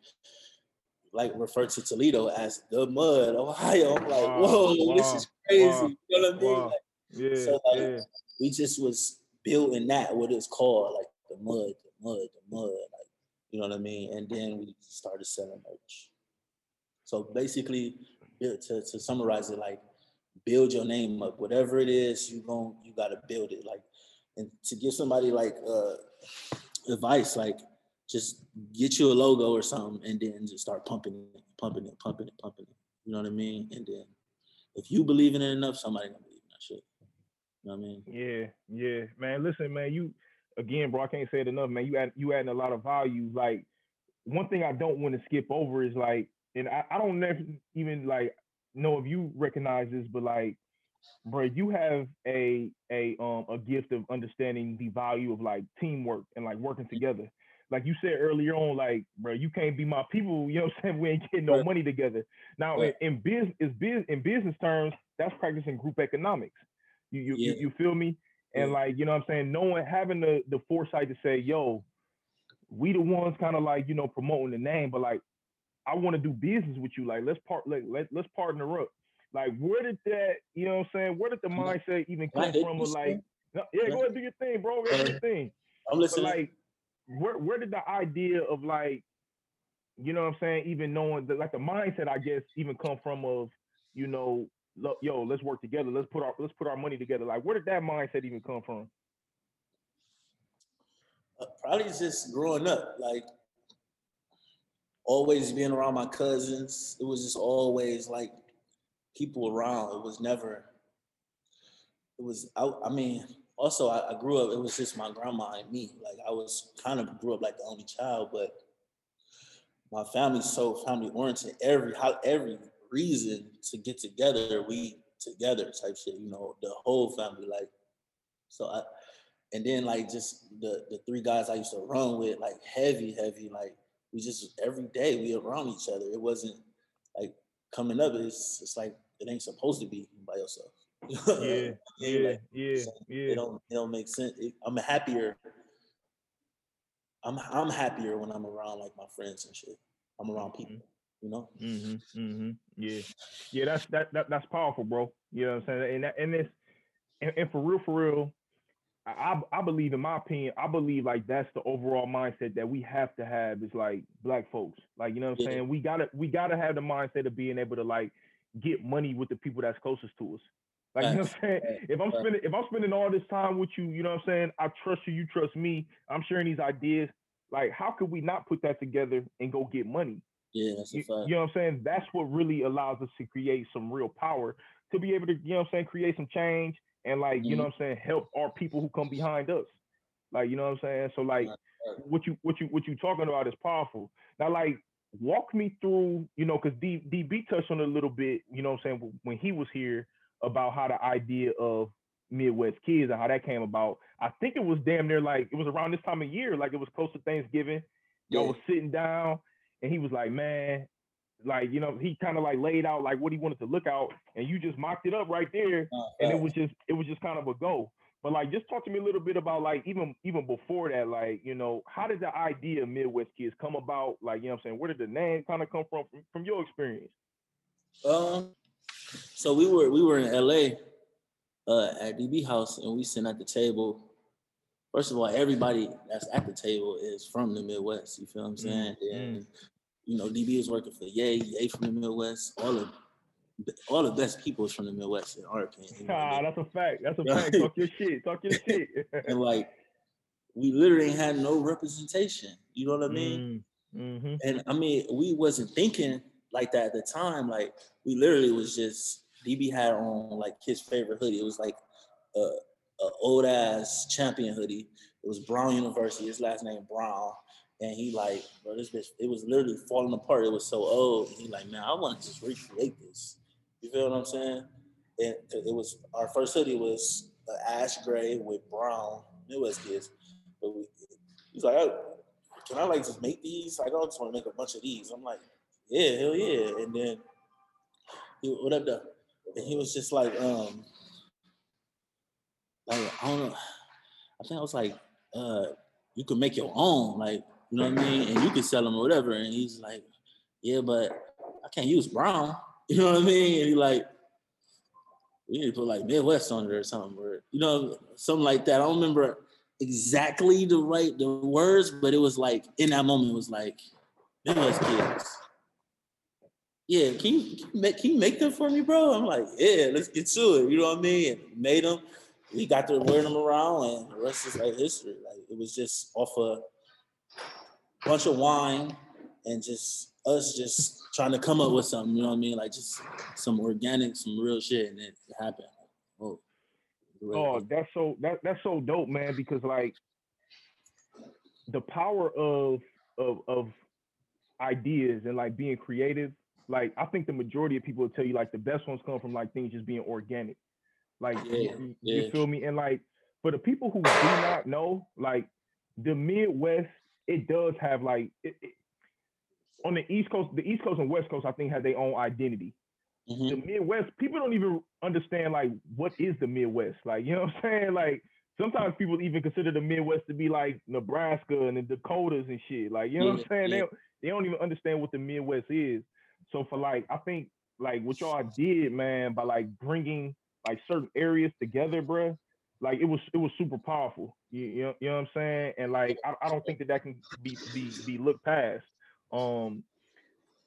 S2: like referred to Toledo as the mud, Ohio. I'm like, wow, whoa, wow, this is crazy. Wow, you know what I mean? Like, yeah, so like yeah. we just was building that what it's called, like the mud, the mud, the mud, like you know what I mean? And then we started selling merch. So basically, to, to summarize it, like build your name up. Whatever it is, you going you gotta build it. Like and to give somebody like uh, advice, like just get you a logo or something, and then just start pumping it, pumping it, pumping it, pumping it. You know what I mean? And then if you believe in it enough, somebody gonna believe in that shit. You know what I mean?
S1: Yeah, yeah, man. Listen, man, you again, bro. I can't say it enough, man. You add you adding a lot of value. Like one thing I don't want to skip over is like, and I, I don't even like know if you recognize this, but like bro, you have a a um a gift of understanding the value of like teamwork and like working together. Like you said earlier on, like, bro, you can't be my people. You know what I'm saying? We ain't getting no money together. Now, in, in business, is biz, in business terms, that's practicing group economics. You you, yeah. you, you feel me? And yeah. like, you know what I'm saying? Knowing having the the foresight to say, yo, we the ones kind of like, you know, promoting the name, but like I want to do business with you. Like, let's part like let, let's partner up Like, where did that, you know what I'm saying? Where did the mindset even come from? Of like, no, yeah, go ahead, do your thing, bro. Go ahead, do your thing.
S2: I'm listening.
S1: Like, where where did the idea of like, you know what I'm saying, even knowing that like the mindset, I guess, even come from of, you know, yo, let's work together. Let's put our let's put our money together. Like, where did that mindset even come from?
S2: Uh, probably just growing up, like always being around my cousins. It was just always like people around. It was never. It was. I, I mean, also I, I, grew up. It was just my grandma and me. Like I was kind of grew up like the only child, but my family's so family oriented. Every how every reason to get together, we together type shit. You know, the whole family. Like, so I, and then like just the the three guys I used to run with, like heavy, heavy, like we just every day we around each other. It wasn't like coming up. It's it's like it ain't supposed to be by yourself.
S1: Yeah, yeah, like, yeah, so yeah.
S2: It don't it don't make sense. It, I'm happier. I'm I'm happier when I'm around like my friends and shit. I'm around mm-hmm. people. You know.
S1: Mm-hmm. Mm-hmm. Yeah. Yeah. That's that, that that's powerful, bro. You know what I'm saying? And that, and this and, and for real, for real, I, I believe, in my opinion, I believe like that's the overall mindset that we have to have is like black folks. Like, you know what I'm yeah. saying? We gotta we gotta have the mindset of being able to like get money with the people that's closest to us. Like, you know what I'm saying? If I'm spending if I'm spending all this time with you, you know what I'm saying? I trust you, you trust me. I'm sharing these ideas. Like, how could we not put that together and go get money?
S2: Yeah, that's
S1: you,
S2: you
S1: know what I'm saying? That's what really allows us to create some real power to be able to, you know what I'm saying, create some change and like mm-hmm. you know mm-hmm. what I'm saying, help our people who come behind us. Like you know what I'm saying. So like what you what you what you talking about is powerful. Now like walk me through you know because D, DB touched on a little bit you know what I'm saying when he was here about how the idea of Midwest kids and how that came about. I think it was damn near like it was around this time of year, like it was close to Thanksgiving. Y'all yeah. was sitting down and he was like, Man, like you know he kind of like laid out like what he wanted to look out and you just mocked it up right there uh, and it was just it was just kind of a go but like just talk to me a little bit about like even even before that like you know how did the idea of midwest kids come about like you know i'm saying where did the name kind of come from, from from your experience
S2: um so we were we were in la uh at db house and we sitting at the table first of all everybody that's at the table is from the midwest you feel what i'm mm-hmm. saying mm-hmm. and you know, DB is working for Yay, Yay from the Midwest. All of all the best people is from the Midwest, in our opinion.
S1: You know ah, that's a fact. That's a fact. Talk your shit. Talk your shit.
S2: and like, we literally had no representation. You know what I mean?
S1: Mm, mm-hmm.
S2: And I mean, we wasn't thinking like that at the time. Like, we literally was just DB had on like his favorite hoodie. It was like a, a old ass champion hoodie. It was Brown University. His last name Brown. And he like, bro, this bitch, it was literally falling apart. It was so old. And he like, man, I want to just recreate this. You feel what I'm saying? And it was our first hoodie was ash gray with brown Midwest kids. But we, he's like, oh, can I like just make these? Like, I just want to make a bunch of these. I'm like, yeah, hell yeah. And then he what up and he was just like, um, like I don't know. I think I was like, uh, you can make your own. Like you know what I mean? And you can sell them or whatever. And he's like, yeah, but I can't use brown. You know what I mean? And he like, we need to put like Midwest on it or something, or you know, something like that. I don't remember exactly the right the words, but it was like in that moment, it was like Midwest kids. Yeah, can you, can you make can you make them for me, bro? I'm like, yeah, let's get to it. You know what I mean? And made them. We got to wearing them around, and the rest is like history. Like it was just off a bunch of wine and just us just trying to come up with something, you know what I mean? Like just some organic, some real shit, and it happened. Oh,
S1: oh that's so that that's so dope, man. Because like the power of of of ideas and like being creative. Like I think the majority of people will tell you like the best ones come from like things just being organic. Like yeah, you, yeah. you feel me? And like for the people who do not know, like the Midwest it does have like it, it, on the East Coast, the East Coast and West Coast, I think have their own identity. Mm-hmm. The Midwest, people don't even understand like what is the Midwest. Like, you know what I'm saying? Like sometimes people even consider the Midwest to be like Nebraska and the Dakotas and shit. Like, you know yeah, what I'm saying? They, they don't even understand what the Midwest is. So for like, I think like what y'all did, man, by like bringing like certain areas together, bro. Like it was it was super powerful. You, you, know, you know what I'm saying? And like I, I don't think that that can be be be looked past. Um,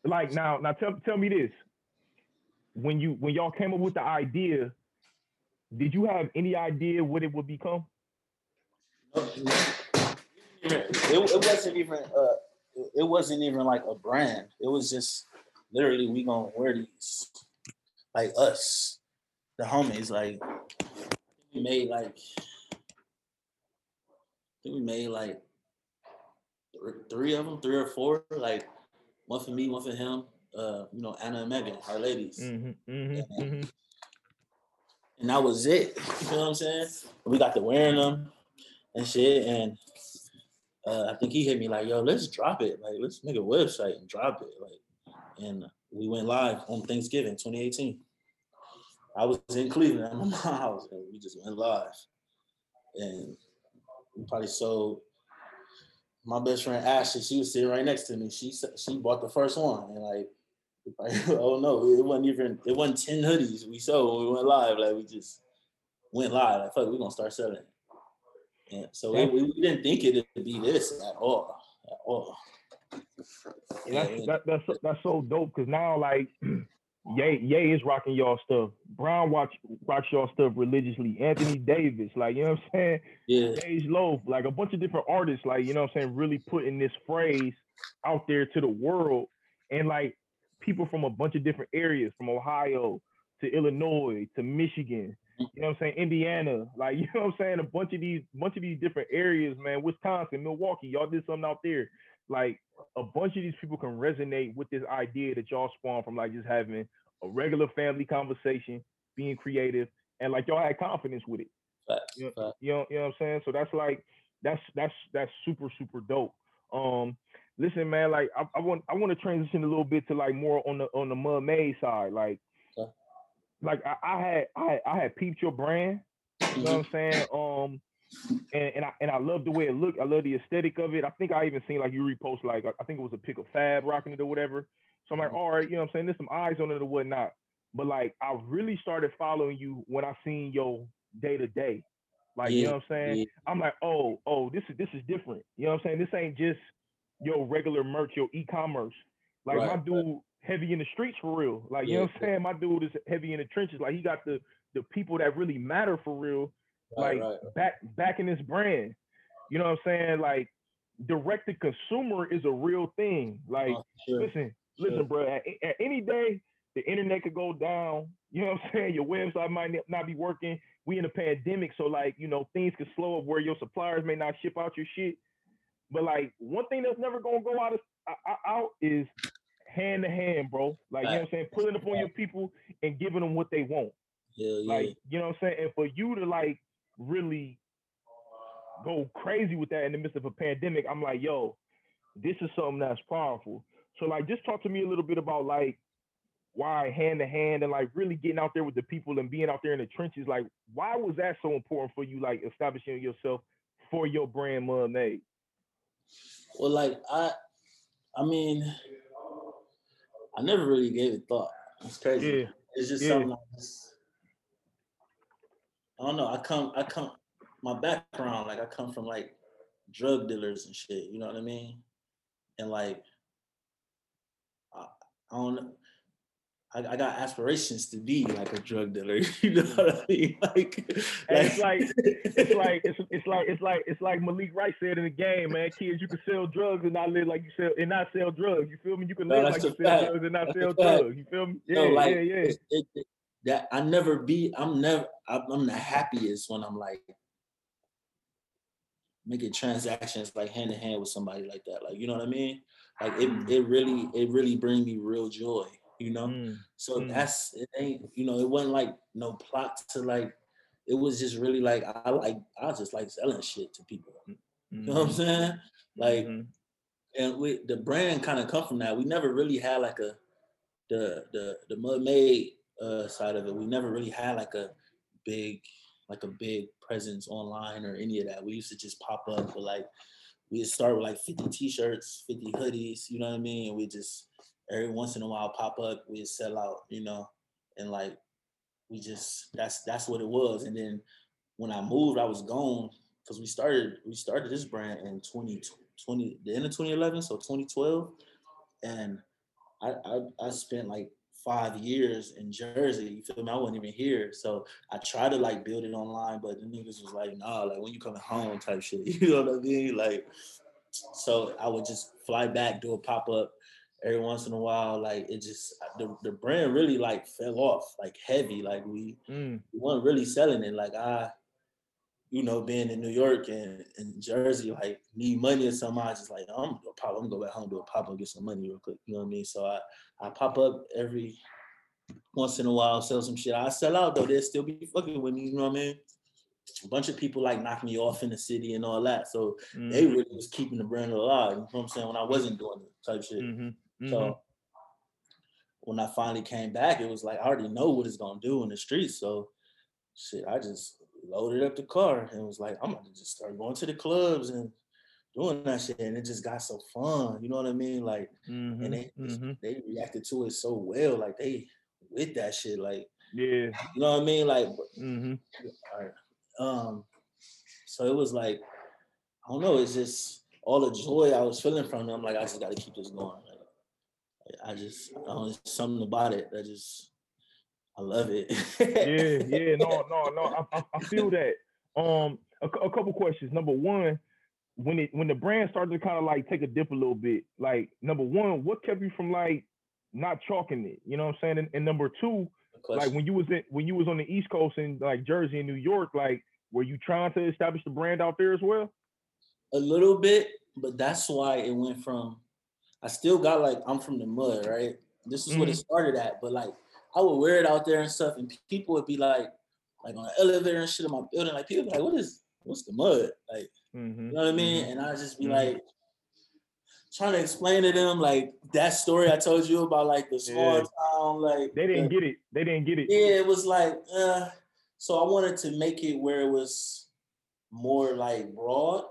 S1: like now now tell tell me this. When you when y'all came up with the idea, did you have any idea what it would become?
S2: It, it wasn't even uh, it wasn't even like a brand. It was just literally we gonna wear these like us, the homies. Like we made like I think we made like three of them, three or four. Like one for me, one for him. Uh, you know, Anna and Megan, our ladies. Mm-hmm, mm-hmm, mm-hmm. And that was it. You know what I'm saying? We got to wearing them and shit. And uh, I think he hit me like, yo, let's drop it. Like, let's make a website and drop it. Like, and we went live on Thanksgiving 2018. I was in Cleveland at my house, and we just went live. And we probably sold my best friend Ashley. She was sitting right next to me. She she bought the first one, and like, oh no, it wasn't even it wasn't ten hoodies we sold when we went live. Like we just went live. Like fuck, we're gonna start selling. Yeah, so we, we didn't think it'd be this at all, at all.
S1: That's, that, that's that's so dope because now like Yay, Yay is rocking y'all stuff. Brown watch rocks y'all stuff religiously. Anthony Davis, like you know what I'm saying?
S2: Yeah.
S1: Dej Loaf, like a bunch of different artists, like you know what I'm saying, really putting this phrase out there to the world. And like people from a bunch of different areas, from Ohio to Illinois to Michigan, you know what I'm saying, Indiana, like you know what I'm saying, a bunch of these bunch of these different areas, man, Wisconsin, Milwaukee, y'all did something out there. Like a bunch of these people can resonate with this idea that y'all spawned from like just having a regular family conversation, being creative, and like y'all had confidence with it. You know, you know, you know what I'm saying? So that's like that's that's that's super super dope. Um, listen, man, like I, I want I want to transition a little bit to like more on the on the Mud Made side, like. Like I, I had I had, I had peeped your brand, you know what I'm saying? Um, and, and I and I love the way it looked. I love the aesthetic of it. I think I even seen like you repost like I think it was a pick of Fab rocking it or whatever. So I'm like, mm-hmm. all right, you know what I'm saying? There's some eyes on it or whatnot. But like I really started following you when I seen your day to day. Like, yeah, you know what I'm saying? Yeah. I'm like, oh, oh, this is this is different. You know what I'm saying? This ain't just your regular merch, your e-commerce. Like right, my dude heavy in the streets for real. Like, yeah, you know what I'm saying? My dude is heavy in the trenches. Like he got the the people that really matter for real right, like right. back back in this brand. You know what I'm saying? Like direct to consumer is a real thing. Like oh, sure. listen, sure. listen, bro. At, at, any day, the internet could go down. You know what I'm saying? Your website might not be working. We in a pandemic, so like you know things could slow up where your suppliers may not ship out your shit. But like one thing that's never gonna go out of uh, uh, out is hand to hand, bro. Like you know what I'm saying, pulling up on your people and giving them what they want.
S2: Yeah,
S1: yeah. Like you know what I'm saying, and for you to like really go crazy with that in the midst of a pandemic, I'm like, yo, this is something that's powerful. So like just talk to me a little bit about like why hand to hand and like really getting out there with the people and being out there in the trenches. Like, why was that so important for you, like establishing yourself for your brand Mud Made?
S2: Well, like I I mean, I never really gave it thought. It's crazy. Yeah. It's just yeah. something I don't know. I come, I come, my background, like I come from like drug dealers and shit. You know what I mean? And like, I, I don't. I, I, got aspirations to be like a drug dealer. You know what I mean? Like,
S1: it's like it's like it's, it's like it's like it's like Malik Wright said in the game, man. Kids, you can sell drugs and not live like you sell and not sell drugs. You feel me? You can live no, like you sell drugs and not that's sell drugs. You feel me? Yeah, no, like, yeah, yeah. It, it,
S2: that I never be. I'm never. I'm the happiest when I'm like making transactions like hand in hand with somebody like that. Like you know what I mean? Like it. Mm. It really. It really bring me real joy. You know. Mm. So mm. that's it. Ain't you know? It wasn't like no plot to like. It was just really like I like I just like selling shit to people. Mm-hmm. You know what I'm mm-hmm. saying? Like, mm-hmm. and we the brand kind of come from that. We never really had like a the the the mud made uh, side of it. We never really had like a big like a big presence online or any of that. We used to just pop up with like we'd start with like 50 t-shirts, 50 hoodies, you know what I mean? And we just every once in a while pop up, we'd sell out, you know, and like we just that's that's what it was. And then when I moved, I was gone because we started we started this brand in 2020, the end of 2011, so 2012, and I, I I spent like five years in Jersey. You feel me? I wasn't even here. So I tried to like build it online, but the niggas was like, nah, like when you coming home type shit. You know what I mean? Like, so I would just fly back, do a pop-up every once in a while. Like it just the, the brand really like fell off like heavy. Like we, mm. we weren't really selling it. Like I you know, being in New York and, and Jersey, like need money or something, I just like I'm gonna pop. I'm gonna go back home, do a pop and get some money real quick. You know what I mean? So I I pop up every once in a while, sell some shit. I sell out though. They'll still be fucking with me. You know what I mean? A bunch of people like knock me off in the city and all that. So mm-hmm. they really was keeping the brand alive. You know what I'm saying? When I wasn't doing it type shit. Mm-hmm. Mm-hmm. So when I finally came back, it was like I already know what it's gonna do in the streets. So shit, I just loaded up the car and was like, I'm gonna just start going to the clubs and doing that shit. And it just got so fun. You know what I mean? Like, mm-hmm, and they mm-hmm. they reacted to it so well. Like they with that shit. Like,
S1: yeah,
S2: you know what I mean? Like, mm-hmm. all right. Um, so it was like, I don't know. It's just all the joy I was feeling from them. Like, I just got to keep this going. Like, I just, I don't know, something about it that just I love it.
S1: yeah, yeah, no, no, no. I, I, feel that. Um, a, a couple questions. Number one, when it when the brand started to kind of like take a dip a little bit, like number one, what kept you from like not chalking it? You know what I'm saying? And, and number two, like when you was in when you was on the East Coast in like Jersey and New York, like were you trying to establish the brand out there as well?
S2: A little bit, but that's why it went from. I still got like I'm from the mud, right? This is mm-hmm. what it started at, but like I would wear it out there and stuff, and people would be like, like on the elevator and shit in my building, like people like, what is what's the mud? Like, mm-hmm. you know what I mean? Mm-hmm. And I just be mm-hmm. like trying to explain to them like that story I told you about like the small yeah. town, like
S1: they didn't the, get it. They didn't get it.
S2: Yeah, it was like, uh, so I wanted to make it where it was more like broad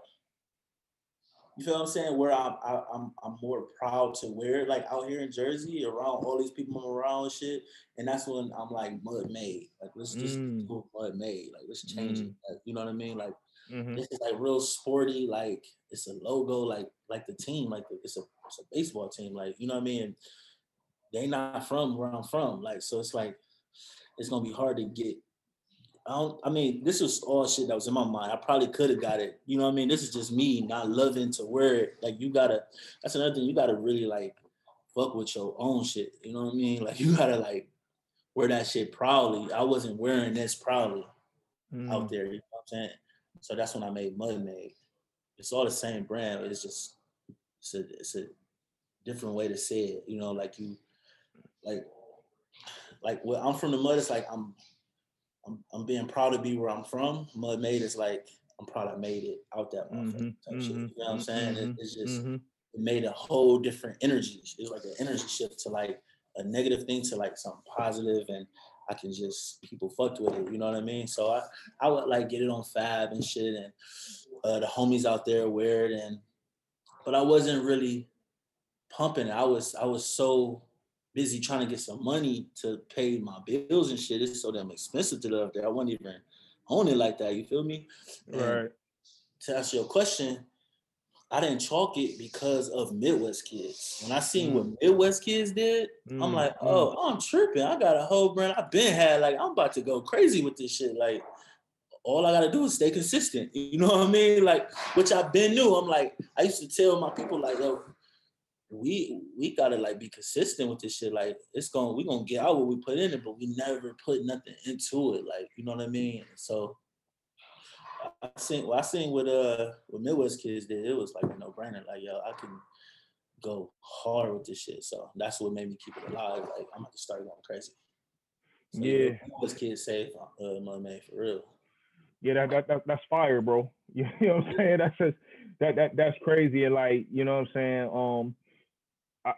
S2: you feel what I'm saying? Where I'm, I, I'm, I'm more proud to wear it, like out here in Jersey, around all these people I'm around and shit. And that's when I'm like mud made. Like let's just mm. do mud made. Like let's change mm. it. Like, you know what I mean? Like mm-hmm. this is like real sporty. Like it's a logo. Like like the team. Like it's a it's a baseball team. Like you know what I mean? they not from where I'm from. Like so, it's like it's gonna be hard to get I don't. I mean, this was all shit that was in my mind. I probably could have got it. You know what I mean? This is just me not loving to wear it. Like you gotta. That's another thing. You gotta really like fuck with your own shit. You know what I mean? Like you gotta like wear that shit proudly. I wasn't wearing this proudly mm. out there. You know what I'm saying? So that's when I made Mud Made. It's all the same brand. It's just it's a it's a different way to say it. You know, like you like like well, I'm from the mud. It's like I'm I'm, I'm being proud to be where I'm from. Mud Made is like I'm proud I made it out that motherfucker mm-hmm, mm-hmm, You know what I'm saying? Mm-hmm, it, it's just mm-hmm. it made a whole different energy. It's like an energy shift to like a negative thing to like something positive and I can just people fucked with it. You know what I mean? So I I would like get it on Fab and shit and uh, the homies out there wear it and but I wasn't really pumping it. I was I was so busy trying to get some money to pay my bills and shit. It's so damn expensive to live there. I wasn't even own it like that. You feel me?
S1: And right.
S2: To answer your question, I didn't chalk it because of Midwest kids. When I seen mm. what Midwest kids did, mm. I'm like, mm. oh, I'm tripping. I got a whole brand. I've been had like I'm about to go crazy with this shit. Like all I gotta do is stay consistent. You know what I mean? Like, which I've been new. I'm like, I used to tell my people like, yo, we we gotta like be consistent with this shit. Like it's going we gonna get out what we put in it, but we never put nothing into it. Like you know what I mean? So I seen well, I seen what uh what Midwest kids did. It was like a no brainer. Like yo, I can go hard with this shit. So that's what made me keep it alive. Like I'm about to start going crazy.
S1: So, yeah,
S2: Midwest kids save uh, my man for real.
S1: Yeah, that, that, that that's fire, bro. You know what I'm saying? That's just that that that's crazy. And like, you know what I'm saying? Um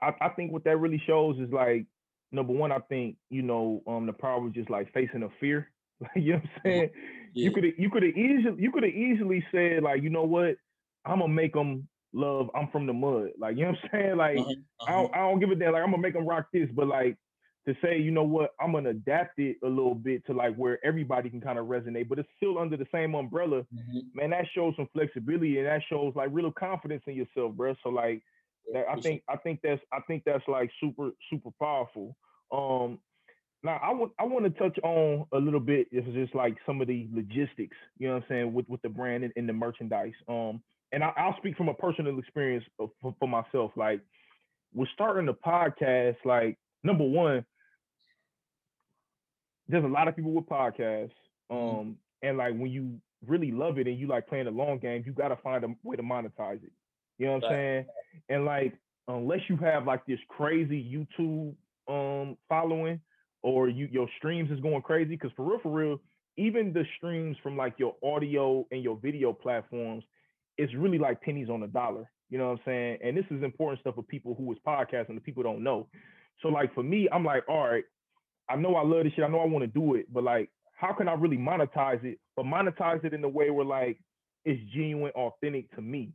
S1: I, I think what that really shows is like number one, I think you know um the problem is just like facing a fear. Like you know what I'm saying? Yeah. You could you could have easily you could have easily said like you know what I'm gonna make them love I'm from the mud. Like, you know what I'm saying? Like, uh-huh, uh-huh. I, don't, I don't give a damn. Like, I'm gonna make them rock this, but like to say, you know what, I'm gonna adapt it a little bit to like where everybody can kind of resonate, but it's still under the same umbrella. Mm-hmm. Man, that shows some flexibility and that shows like real confidence in yourself, bro. So like, that, I think I think that's I think that's like super super powerful. Um, now I want I want to touch on a little bit. It's just like some of the logistics, you know what I'm saying, with with the brand and, and the merchandise. Um, and I, will speak from a personal experience for, for myself. Like, we're starting the podcast. Like, number one, there's a lot of people with podcasts. Mm-hmm. Um, mm-hmm. and like when you really love it and you like playing the long game, you gotta find a way to monetize it. You know what I'm saying? And like, unless you have like this crazy YouTube um following or you your streams is going crazy, because for real, for real, even the streams from like your audio and your video platforms, it's really like pennies on the dollar. You know what I'm saying? And this is important stuff for people who is podcasting, the people don't know. So like for me, I'm like, all right, I know I love this shit. I know I want to do it, but like, how can I really monetize it? But monetize it in a way where like it's genuine, authentic to me.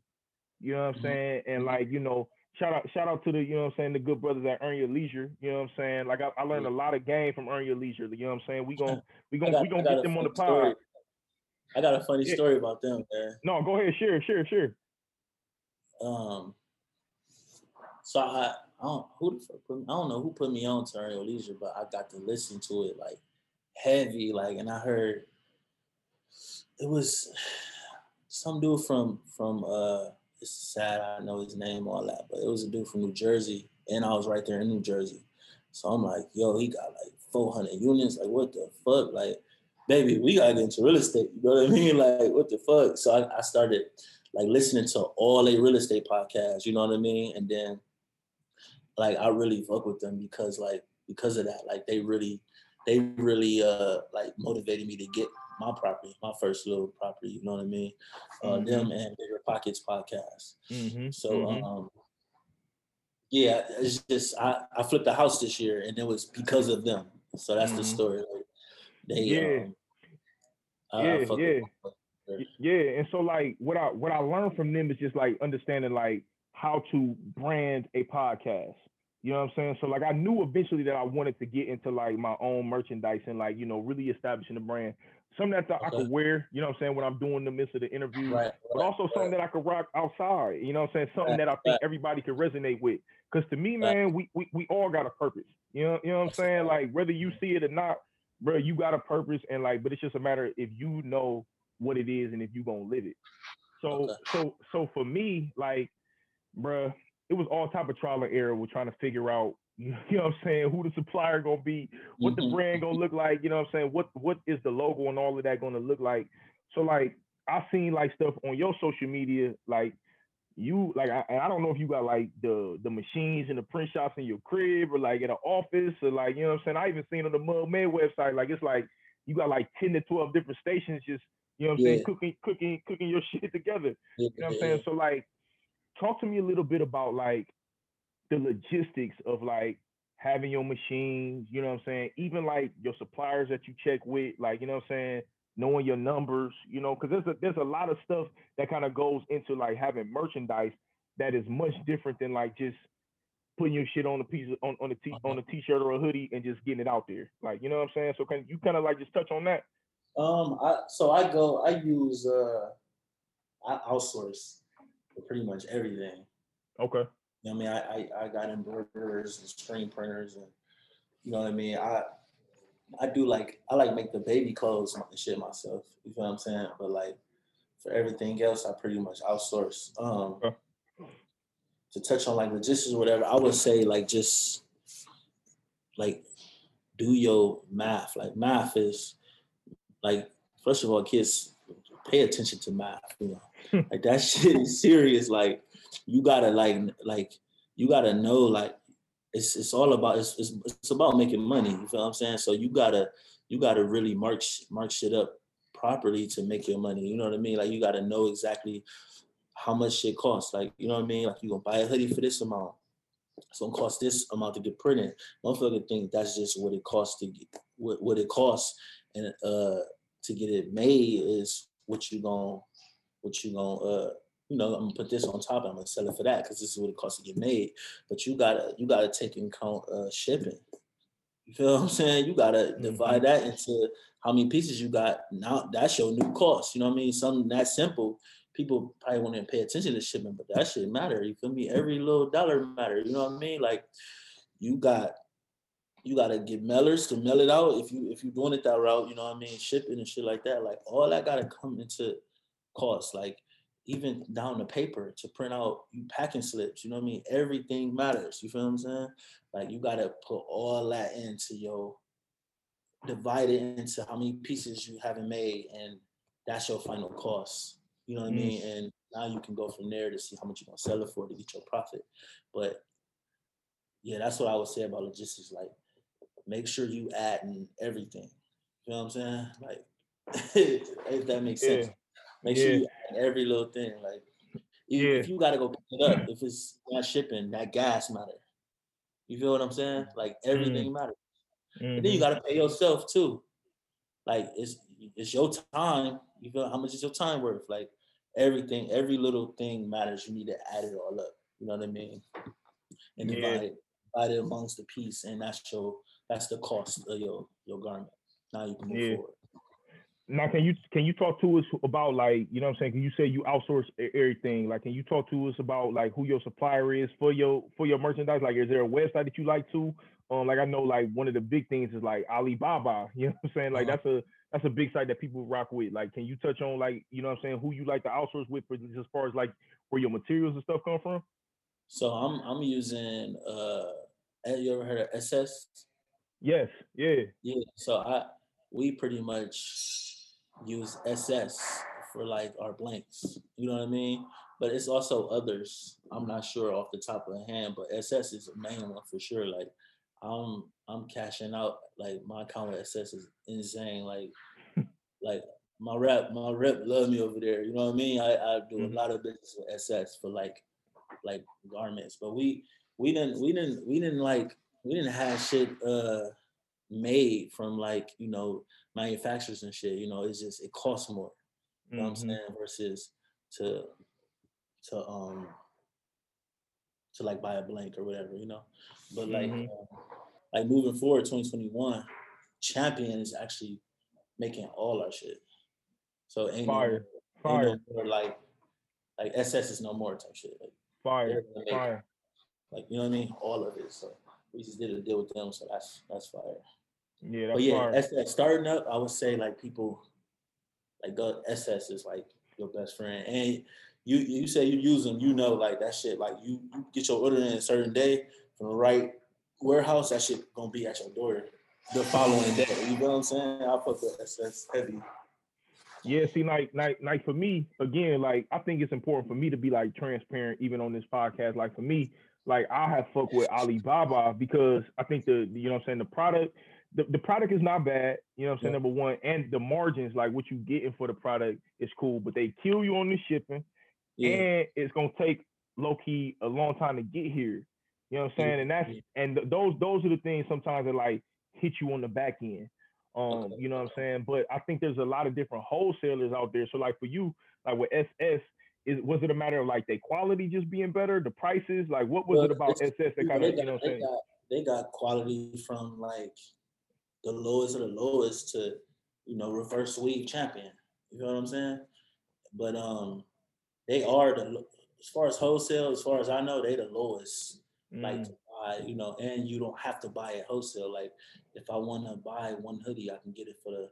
S1: You know what I'm mm-hmm. saying? And mm-hmm. like, you know, shout out, shout out to the, you know what I'm saying, the good brothers at Earn Your Leisure. You know what I'm saying? Like I, I learned a lot of game from Earn Your Leisure. You know what I'm saying? We gonna we gonna got, we gonna get them on the pod. Story.
S2: I got a funny yeah. story about them, man.
S1: No, go ahead, share, share, share.
S2: Um so I I don't who the fuck put me, I don't know who put me on to Earn Your Leisure, but I got to listen to it like heavy, like, and I heard it was some dude from from uh it's sad I know his name all that, but it was a dude from New Jersey, and I was right there in New Jersey. So I'm like, yo, he got like 400 units. Like, what the fuck? Like, baby, we gotta get into real estate. You know what I mean? Like, what the fuck? So I, I started like listening to all a real estate podcasts. You know what I mean? And then like I really fuck with them because like because of that, like they really they really uh like motivated me to get my property, my first little property, you know what I mean? Uh mm-hmm. them and Bigger Pockets podcast. Mm-hmm. So mm-hmm. um yeah, it's just I, I flipped the house this year and it was because of them. So that's the mm-hmm. story. Like, they
S1: yeah. Um, yeah, yeah. Yeah, and so like what I what I learned from them is just like understanding like how to brand a podcast. You know what I'm saying? So like I knew eventually that I wanted to get into like my own merchandise and like, you know, really establishing the brand. Something that okay. I could wear, you know what I'm saying, when I'm doing the midst of the interview. Right, but right, also something right. that I could rock outside. You know what I'm saying? Something that I think everybody could resonate with. Cause to me, man, we, we we all got a purpose. You know, you know what I'm saying? Like whether you see it or not, bro, you got a purpose and like, but it's just a matter if you know what it is and if you gonna live it. So okay. so so for me, like, bro, it was all type of trial and error with trying to figure out, you know what I'm saying, who the supplier gonna be, what the mm-hmm. brand gonna look like, you know what I'm saying, what what is the logo and all of that gonna look like. So like I seen like stuff on your social media, like you like I, I don't know if you got like the the machines and the print shops in your crib or like in an office or like you know what I'm saying. I even seen on the Mud Made website like it's like you got like ten to twelve different stations just you know what I'm yeah. saying cooking cooking cooking your shit together. Yeah, you know what I'm saying. So like talk to me a little bit about like the logistics of like having your machines, you know what I'm saying? Even like your suppliers that you check with, like, you know what I'm saying? Knowing your numbers, you know, because there's a there's a lot of stuff that kind of goes into like having merchandise that is much different than like just putting your shit on a piece of, on, on a t on a t-shirt or a hoodie and just getting it out there. Like, you know what I'm saying? So can you kind of like just touch on that?
S2: Um, I so I go I use uh I outsource pretty much everything.
S1: Okay.
S2: You know I mean? I, I, I got embroiderers and screen printers and you know what I mean? I I do like I like make the baby clothes and shit myself. You know what I'm saying? But like for everything else, I pretty much outsource. Um okay. to touch on like logistics or whatever, I would say like just like do your math. Like math is like first of all, kids pay attention to math, you know like that shit is serious. Like you gotta like like you gotta know like it's it's all about it's, it's it's about making money. You feel what I'm saying? So you gotta you gotta really mark mark shit up properly to make your money. You know what I mean? Like you gotta know exactly how much shit costs. Like you know what I mean? Like you gonna buy a hoodie for this amount. It's gonna cost this amount to get printed. Motherfucker think that's just what it costs to get what, what it costs and uh to get it made is what you gonna what you gonna uh you know, I'm gonna put this on top. I'm gonna sell it for that because this is what it costs to get made. But you gotta you gotta take in count uh, shipping. You feel what I'm saying? You gotta divide mm-hmm. that into how many pieces you got. Now that's your new cost. You know what I mean? Something that simple. People probably won't even pay attention to shipping, but that shit matter. You feel me? Every little dollar matter. You know what I mean? Like you got you gotta get mailers to mail it out. If you if you're doing it that route, you know what I mean, shipping and shit like that. Like all that gotta come into cost. Like even down the paper to print out you packing slips. You know what I mean? Everything matters. You feel what I'm saying? Like you gotta put all that into your divide it into how many pieces you haven't made, and that's your final cost. You know what mm. I mean? And now you can go from there to see how much you're gonna sell it for to get your profit. But yeah, that's what I would say about logistics. Like, make sure you add in everything. You know what I'm saying? Like, if that makes yeah. sense. Make yeah. sure you add every little thing. Like, yeah. if you gotta go pick it up, if it's not shipping, that gas matter. You feel what I'm saying? Like everything mm. matters. Mm-hmm. And then you mm-hmm. gotta pay yourself too. Like it's it's your time. You feel how much is your time worth? Like everything, every little thing matters. You need to add it all up. You know what I mean? And yeah. divide it, divide it amongst the piece, and that's your that's the cost of your your garment. Now you can move yeah. forward.
S1: Now, can you can you talk to us about like you know what I'm saying? Can you say you outsource everything? Like, can you talk to us about like who your supplier is for your for your merchandise? Like, is there a website that you like to? Um, like I know like one of the big things is like Alibaba. You know what I'm saying? Like uh-huh. that's a that's a big site that people rock with. Like, can you touch on like you know what I'm saying? Who you like to outsource with for as far as like where your materials and stuff come from?
S2: So I'm I'm using uh, have you ever heard of SS?
S1: Yes. Yeah.
S2: Yeah. So I we pretty much use SS for like our blanks. You know what I mean? But it's also others. I'm not sure off the top of the hand, but SS is the main one for sure. Like I'm I'm cashing out. Like my account with SS is insane. Like like my rep, my rep love me over there. You know what I mean? I, I do a mm-hmm. lot of business with SS for like like garments. But we we didn't we didn't we didn't like we didn't have shit uh made from like, you know, manufacturers and shit. You know, it's just it costs more. You know mm-hmm. what I'm mm-hmm. saying? Versus to to um to like buy a blank or whatever, you know. But like mm-hmm. uh, like moving forward, 2021, Champion is actually making all our shit. So ain't fire, no, fire. Ain't no more like like SS is no more type shit. Like
S1: fire, fire.
S2: Like you know what I mean? All of it. So we just did a deal with them. So that's that's fire.
S1: Yeah, that's but yeah,
S2: SS, starting up, I would say like people like the SS is like your best friend, and you you say you use them, you know, like that shit. Like you, you get your order in a certain day from the right warehouse, that shit gonna be at your door the following day. You know what I'm saying? I put the SS heavy.
S1: Yeah, see, like, like, like for me, again, like I think it's important for me to be like transparent, even on this podcast. Like for me, like I have fuck with Alibaba because I think the, you know, I'm saying the product the, the product is not bad, you know what I'm saying, yeah. number one, and the margins, like what you getting for the product is cool, but they kill you on the shipping, yeah. and it's gonna take low key a long time to get here. You know what I'm saying? Yeah. And that's and th- those those are the things sometimes that like hit you on the back end. Um, okay. you know what I'm saying? But I think there's a lot of different wholesalers out there. So like for you, like with SS, is was it a matter of like the quality just being better, the prices? Like what was well, it about SS that kind of you know what I'm saying?
S2: Got, they got quality from like the lowest of the lowest to, you know, Reverse Weave champion. You know what I'm saying? But um, they are the as far as wholesale, as far as I know, they the lowest. Mm. Like buy, you know, and you don't have to buy it wholesale. Like if I want to buy one hoodie, I can get it for the,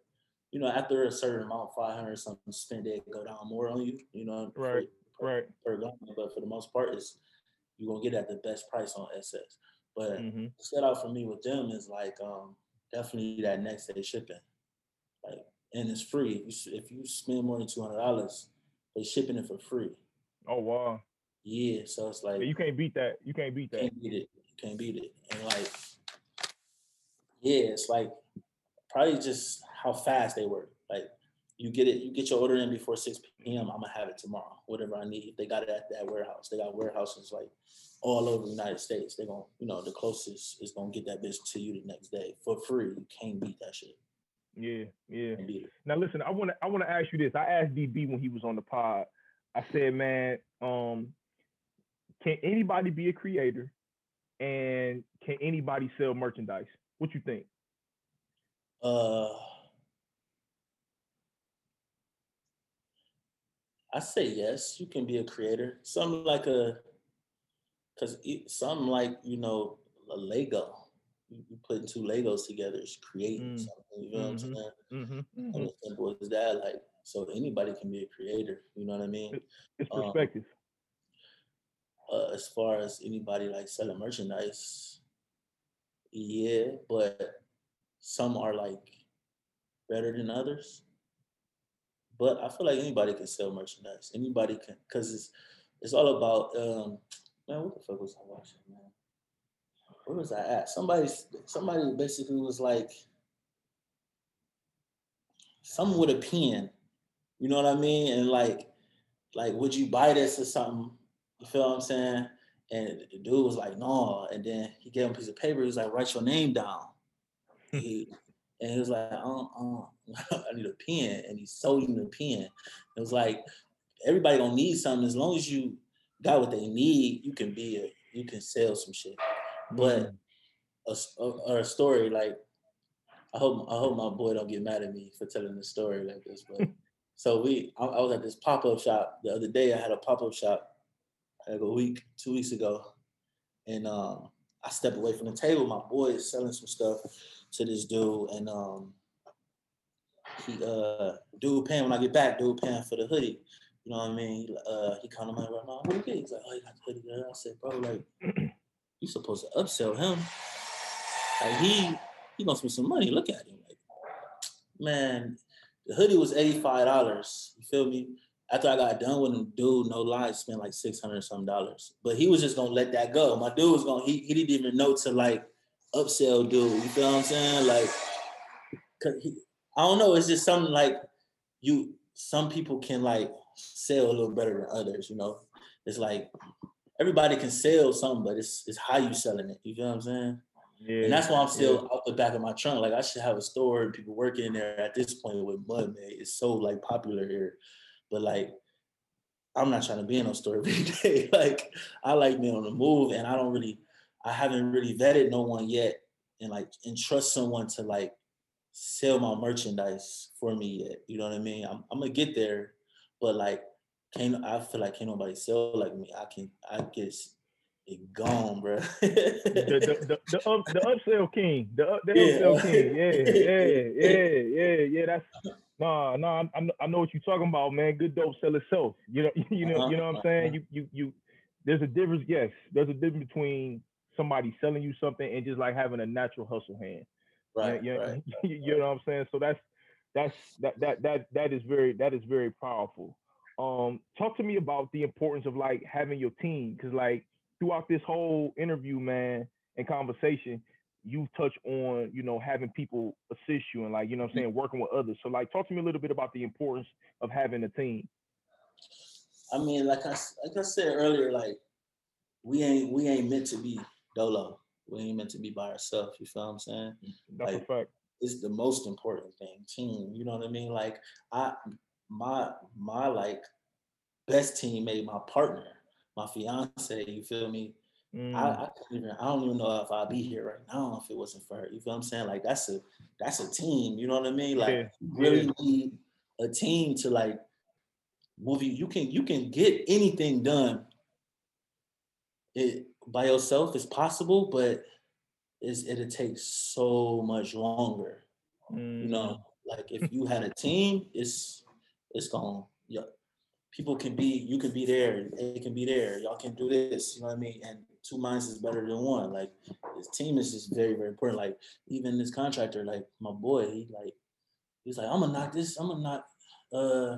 S2: you know, after a certain amount, five hundred something spend, it go down more on you. You know,
S1: right,
S2: per,
S1: right.
S2: Per but for the most part, it's you're gonna get at the best price on SS. But mm-hmm. set out for me with them is like um definitely that next day shipping. Like, and it's free. If you, if you spend more than two hundred dollars, they're shipping it for free.
S1: Oh wow.
S2: Yeah, so it's like
S1: you can't beat that. You can't beat that.
S2: Can't beat it. You can't beat it. And like, yeah, it's like probably just how fast they work. Like, you get it, you get your order in before six p.m. I'm gonna have it tomorrow. Whatever I need, they got it at that warehouse. They got warehouses like all over the United States. They're gonna, you know, the closest is gonna get that bitch to you the next day for free. You can't beat that shit.
S1: Yeah, yeah. Now listen, I wanna I wanna ask you this. I asked DB when he was on the pod. I said, man, um, can anybody be a creator, and can anybody sell merchandise? What you think?
S2: Uh, I say yes. You can be a creator. Something like a, cause something like you know a Lego. You, you putting two Legos together is creating mm. something. You know mm-hmm. what I'm mm-hmm. saying? Mm-hmm. Mm-hmm. as simple as that. Like so, anybody can be a creator. You know what I mean?
S1: It's um, perspective.
S2: Um, uh, as far as anybody like selling merchandise, yeah, but some are like better than others. But I feel like anybody can sell merchandise. Anybody can, cause it's it's all about um, man. What the fuck was I watching, man? Where was I at? Somebody somebody basically was like something with a pen. You know what I mean? And like like would you buy this or something? You feel what I'm saying? And the dude was like, no. And then he gave him a piece of paper. He was like, write your name down. And he was like, um, um, I need a pen. And he sold him the pen. It was like, everybody gonna need something. As long as you got what they need, you can be a, you can sell some shit. But mm-hmm. a, a, a story like, I hope I hope my boy don't get mad at me for telling the story like this. But so we, I, I was at this pop up shop the other day. I had a pop up shop like a week, two weeks ago, and um, I step away from the table. My boy is selling some stuff to this dude, and um, he uh, dude paying when I get back. Dude paying for the hoodie. You know what I mean? Uh, he called my right now. What you get? He's like, oh, you got the hoodie there. I said, bro, like, you supposed to upsell him. Like he he gonna spend some money. Look at him. Like, man, the hoodie was eighty five dollars. You feel me? after I got done with him, dude, no lie, spent like six hundred some dollars. But he was just gonna let that go. My dude was gonna he, he didn't even know to like upsell dude. You feel what I'm saying? Like, cause he, I don't know. It's just something like you. Some people can like sell a little better than others. You know, it's like everybody can sell something, but it's it's how you selling it. You feel what I'm saying? Yeah, and that's why I'm still yeah. out the back of my trunk. Like I should have a store and people working in there at this point with Mud Made. It's so like popular here. But like, I'm not trying to be in a store every day. like, I like being on the move, and I don't really, I haven't really vetted no one yet, and like entrust someone to like sell my merchandise for me yet. You know what I mean? I'm, I'm gonna get there, but like, can't I feel like can't nobody sell like me? I can, I guess it gone, bro. the,
S1: the, the, the, up, the upsell king, the, the yeah. upsell king, yeah, yeah, yeah, yeah, yeah. That's Nah, nah, I, I know what you're talking about, man. Good dope sell itself. You know, you know, uh-huh. you know what I'm saying. You, you, you. There's a difference. Yes, there's a difference between somebody selling you something and just like having a natural hustle hand.
S2: Right.
S1: You,
S2: right.
S1: you know what I'm saying. So that's that's that that that that is very that is very powerful. Um, talk to me about the importance of like having your team, because like throughout this whole interview, man, and conversation, you've touched on, you know, having people assist you and like, you know I'm mm. saying, working with others. So like talk to me a little bit about the importance of having a team.
S2: I mean, like I like I said earlier, like we ain't we ain't meant to be dolo. We ain't meant to be by ourselves. You feel what I'm saying?
S1: That's
S2: like,
S1: a fact.
S2: It's the most important thing. Team. You know what I mean? Like I my my like best teammate, my partner, my fiance, you feel me? Mm. I, I, even, I don't even know if I'd be here right now if it wasn't for her. You feel what I'm saying? Like that's a that's a team. You know what I mean? Like yeah. really yeah. need a team to like move you. You can you can get anything done. It by yourself is possible, but it's, it'll take so much longer. Mm. You know, mm. like if you had a team, it's it's gone. yeah, people can be you can be there, they can be there, y'all can do this, you know what I mean? And two minds is better than one. Like his team is just very, very important. Like even this contractor, like my boy, he like he's like, I'm gonna knock this, I'm gonna knock uh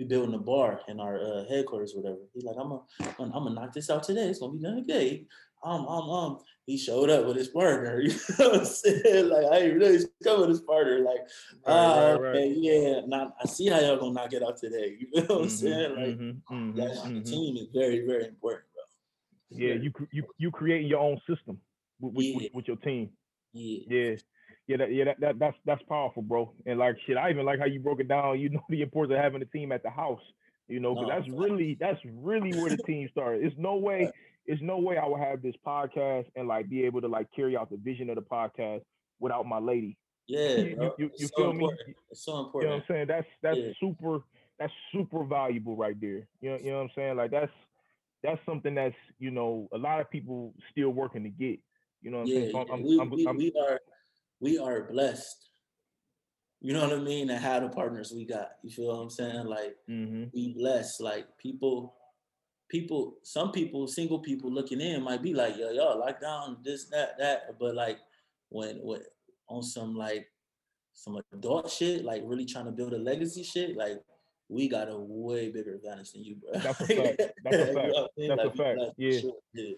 S2: we building a bar in our uh, headquarters, whatever. He's like, I'm gonna, I'm gonna knock this out today. It's gonna be done today. Um, um, um. He showed up with his partner. You know what I'm saying? Like I ain't really come with his partner. Like, ah, right, right, okay, yeah. Now I see how y'all gonna knock it out today. You know what I'm mm-hmm, saying? Like mm-hmm, mm-hmm, that mm-hmm. team is very, very important. Bro.
S1: Yeah, you you you creating your own system with, with, yeah. with your team.
S2: Yeah.
S1: Yeah. Yeah, that, yeah, that, that, that's that's powerful, bro. And like shit, I even like how you broke it down. You know the importance of having a team at the house. You know, because no, that's really that's really where the team started. It's no way, it's no way I would have this podcast and like be able to like carry out the vision of the podcast without my lady.
S2: Yeah, you,
S1: you, you
S2: so
S1: feel
S2: important.
S1: me?
S2: It's so important.
S1: You know what I'm saying? That's that's
S2: Yeah.
S1: super that's super valuable right there. You know, you know what I'm saying? Like that's that's something that's you know a lot of people still working to get. You know what I'm saying? So. I'm,
S2: we,
S1: I'm,
S2: we,
S1: I'm-
S2: we are we are blessed. You know what I mean? And how the partners we got. You feel what I'm saying? Like
S1: mhm.
S2: we blessed. Like people, people, some people, single people looking in might be like, yo, y'all lock down this, that, that. But like when when on some like some adult shit, like really trying to build a legacy shit, like we got a way bigger advantage than you, bro.
S1: That's a fact. That's a
S2: You know
S1: fact.
S2: I mean?
S1: That's
S2: Like, we
S1: fact. Yeah.
S2: sure. Yeah.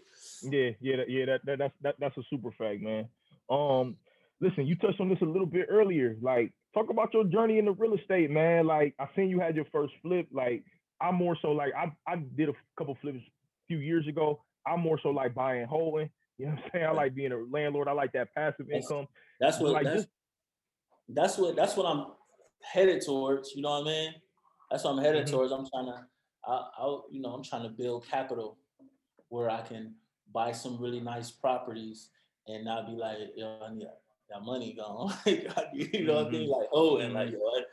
S1: Yeah, yeah, that- yeah. That, that that's that, that's a super fact, man. Um, listen, you touched on this a little bit earlier. Like, talk about your journey into real estate, man. Like, I seen you had your first flip. Like, I'm more so like I I did a couple flips a few years ago. I'm more so like buying, holding. You know what I'm saying? I like being a landlord. I like that passive income.
S2: That's what
S1: like,
S2: that's, that's what that's what I'm headed towards. You know what I mean? That's what I'm headed
S1: Mhm.
S2: towards. I'm trying to, I, I, you know, I'm trying to build capital where I can buy some really nice properties and not be like, yo, I need that money gone. You know what I mean? Like, oh, and like, yo, I-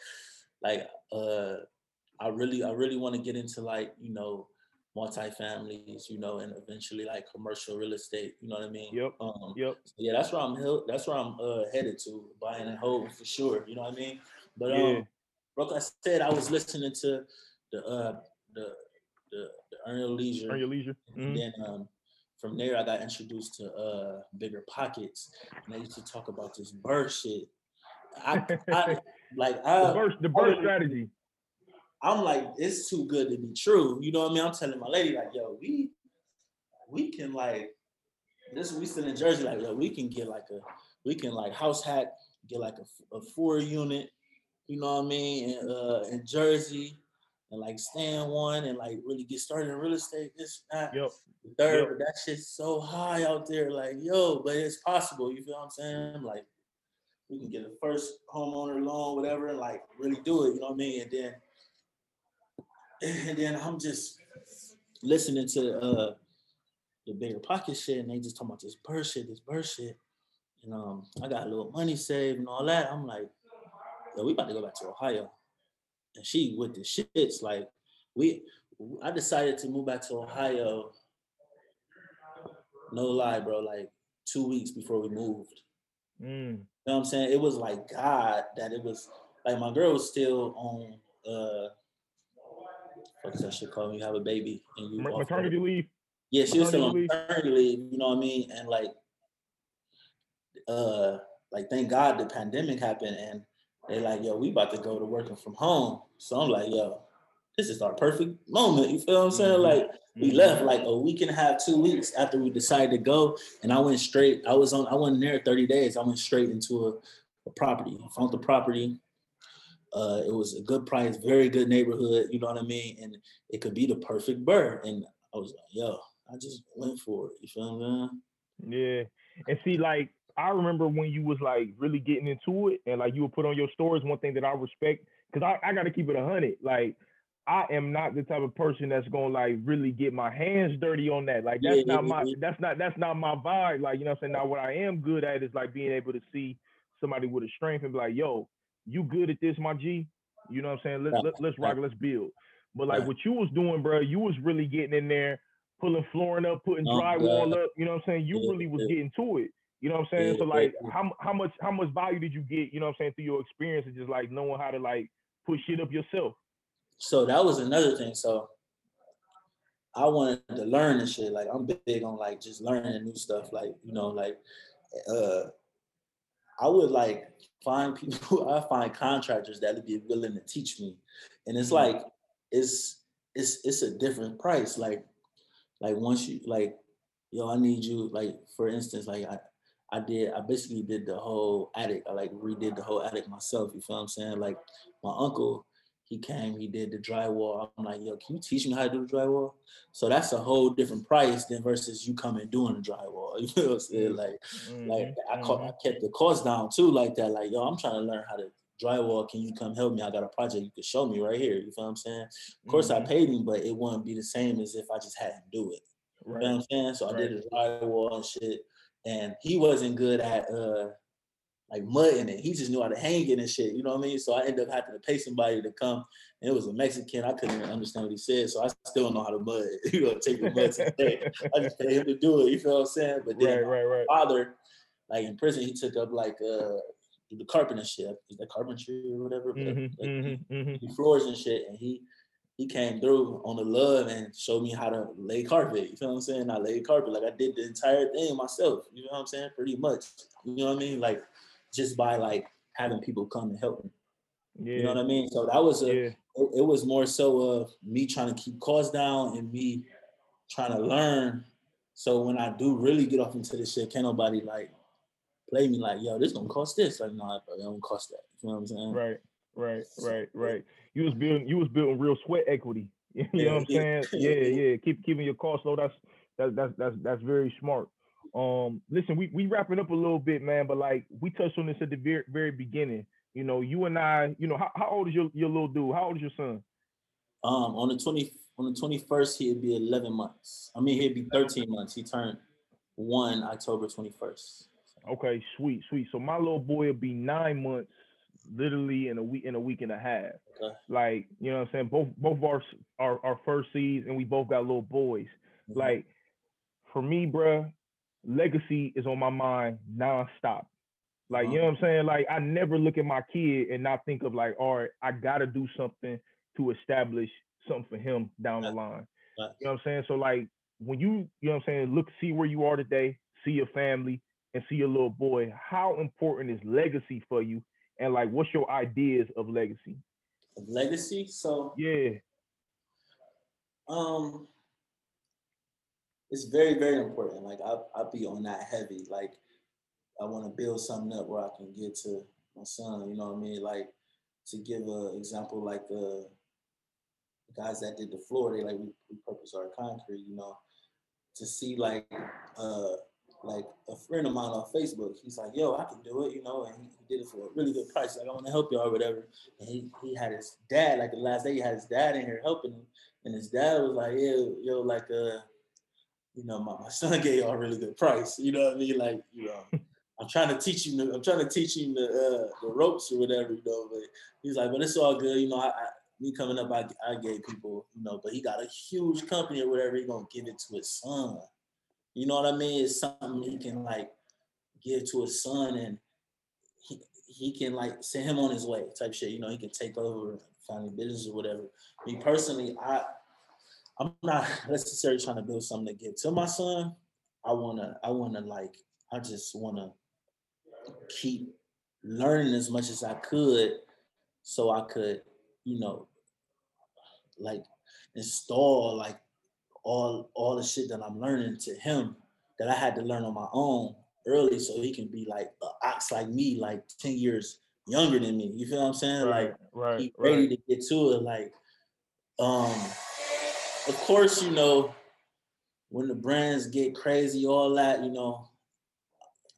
S2: like, uh, I really, I really want to get into like, you know, multifamilies, you know, and eventually like commercial real estate. You know what I mean?
S1: Yep.
S2: Um,
S1: Yep.
S2: yeah, that's where I'm. That's where I'm uh, headed to, buying and holding for sure. You know what I mean? But
S1: Yeah.
S2: um, like I said, I was listening to the uh the the, the Earn Your Leisure,
S1: Earn your leisure.
S2: and
S1: Mhm.
S2: then um from there I got introduced to uh BiggerPockets, and they used to talk about this BRRRR shit. I, I like
S1: the
S2: I
S1: burst, the burst strategy.
S2: I'm like, it's too good to be true. You know what I mean? I'm telling my lady, like, yo, we we can like this we still in Jersey, like, yo, we can get like a we can like house hack, get like a, a four unit, you know what I mean, in, uh, in Jersey, and like stay in one and like really get started in real estate. This that
S1: Yep.
S2: the third,
S1: Yep.
S2: but that shit's so high out there, like, yo, but it's possible. You feel what I'm saying? Like, we can get a first homeowner loan, whatever, and like really do it. You know what I mean? And then, and then I'm just listening to uh the bigger pocket shit, and they just talking about this BRRRR shit, this BRRRR shit. And um, I got a little money saved and all that. I'm like, yo, we about to go back to Ohio. And she with the shits, like we I decided to move back to Ohio. No lie, bro, like two weeks before we moved.
S1: Mm.
S2: You know what I'm saying? It was like God that it was like my girl was still on uh what's that shit called you have a baby and you
S1: Ma-
S2: off
S1: Maternity
S2: work.
S1: leave.
S2: Yeah, she was still on
S1: maternity
S2: maternity leave, you know what I mean? And like uh like thank God the pandemic happened and they like, yo, we about to go to working from home. So I'm like, yo, this is our perfect moment. You feel what I'm saying?
S1: Mhm.
S2: Like we
S1: Mhm.
S2: left like a week and a half, two weeks after we decided to go, and I went straight. I was on. I wasn't there 30 days. I went straight into a, a property. I found the property. Uh, it was a good price, very good neighborhood. You know what I mean? And it could be the perfect BRRRR. And I was like, yo, I just went for it. You feel what I'm saying?
S1: Yeah. And see, like, I remember when you was like really getting into it and like you would put on your stories, one thing that I respect, because I, I gotta keep it a hundred. Like, I am not the type of person that's gonna like really get my hands dirty on that. Like that's
S2: Yeah,
S1: not
S2: yeah,
S1: my
S2: yeah.
S1: that's not that's not my vibe. Like, you know what I'm saying? Now what I am good at is like being able to see somebody with a strength and be like, yo, you good at this, my G. You know what I'm saying? Let's
S2: Right,
S1: let, let's rock, let's build. But like what you was doing, bro, you was really getting in there, pulling flooring up, putting
S2: Oh,
S1: drywall up. You know what I'm saying? You really was getting to it. You know what I'm saying?
S2: Yeah,
S1: so like,
S2: yeah.
S1: how how much how much value did you get? You know what I'm saying through your experience and just like knowing how to like put shit up yourself.
S2: So that was another thing. So I wanted to learn and shit. Like I'm big on like just learning new stuff. Like you know, like uh, I would like find people. I find contractors that would be willing to teach me, and it's
S1: Mhm.
S2: like it's it's it's a different price. Like like once you like, yo, I need you. Like for instance, like I. I did. I basically did the whole attic. I like redid the whole attic myself. You feel what I'm saying? Like my uncle, he came, he did the drywall. I'm like, yo, can you teach me how to do the drywall? So that's a whole different price than versus you coming doing the drywall. You know what I'm saying? Like, like
S1: Mhm,
S2: I, caught,
S1: mhm.
S2: I kept the cost down too, like that. Like, yo, I'm trying to learn how to drywall. Can you come help me? I got a project you could show me right here. You feel what I'm saying? Of course, mm-hmm. I paid him, but it wouldn't be the same as if I just had him do it. Right. You know what I'm saying? So right. I did the drywall and shit. And he wasn't good at uh like mudding it. He just knew how to hang it and shit. You know what I mean? So I ended up having to pay somebody to come. And it was a Mexican. I couldn't even understand what he said. So I still don't know how to mud. you know, take the mud today. I just paid him to do it. You feel what I'm saying? But then right, right, right. father, like in prison, he took up like uh the carpenter shit. That carpentry or whatever? Mm-hmm, like, mm-hmm, mm-hmm. floors and shit. And he he came through on the love and showed me how to lay carpet. You feel what I'm saying? I laid carpet. Like I did the entire thing myself. You know what I'm saying? Pretty much. You know what I mean? Like just by like having people come and help me. Yeah. You know what I mean? So that was a yeah. it, it, was more so of me trying to keep costs down and me trying to learn. So when I do really get off into this shit, can't nobody like play me like, yo, this gonna cost this. Like, no, it don't cost that. You know what I'm saying?
S1: Right, right, right, right. You was building you was building real sweat equity. You know yeah, what I'm saying? Yeah, yeah. Keep keeping your costs low. That's that's that's that's that's very smart. Um, listen, we we wrapping up a little bit, man, but like we touched on this at the very very beginning. You know, you and I, you know, how, how old is your, your little dude? How old is your son?
S2: Um, on the 20 on the 21st, he'd be 11 months. I mean, he'd be 13 months. He turned one October 21st.
S1: Okay, sweet, sweet. So my little boy will be nine months, literally in a week in a week and a half. Okay. Like, you know what I'm saying? Both both of our our, our first seeds and we both got little boys. Mm-hmm. Like for me, bruh, legacy is on my mind nonstop. Like, uh-huh. you know what I'm saying? Like, I never look at my kid and not think of like, all right, I gotta do something to establish something for him down the line. You know what I'm saying? So like when you, you know what I'm saying, look, see where you are today, see your family and see your little boy, how important is legacy for you? And like what's your ideas of legacy?
S2: Legacy? So
S1: yeah.
S2: Um it's very, very important. Like I I be on that heavy. Like I want to build something up where I can get to my son. You know what I mean? Like to give an example, like the guys that did the floor, they like we, we purpose our concrete. You know, to see like uh like a friend of mine on Facebook, he's like, "Yo, I can do it," you know, and he, he did it for a really good price. Like, I want to help y'all or whatever. And he, he had his dad, like the last day, he had his dad in here helping him, and his dad was like, "Yo, yo, like uh." You know, my, my son gave y'all a really good price. You know what I mean? Like, you know, I'm trying to teach him. The, I'm trying to teach him the uh, the ropes or whatever, you know. But he's like, but it's all good, you know. I, I, me coming up, I, I gave people, you know. But he got a huge company or whatever. He gonna give it to his son. You know what I mean? It's something he can like give to his son, and he he can like send him on his way, type shit. You know, he can take over family business or whatever. Me personally, I I'm not necessarily trying to build something to give to my son. I wanna I wanna like I just wanna keep learning as much as I could so I could, you know, like install like all all the shit that I'm learning to him that I had to learn on my own early so he can be like an ox like me, like 10 years younger than me. You feel what I'm saying? Right, like right, he ready right. to get to it. Like, um, of course, you know, when the brands get crazy, all that, you know,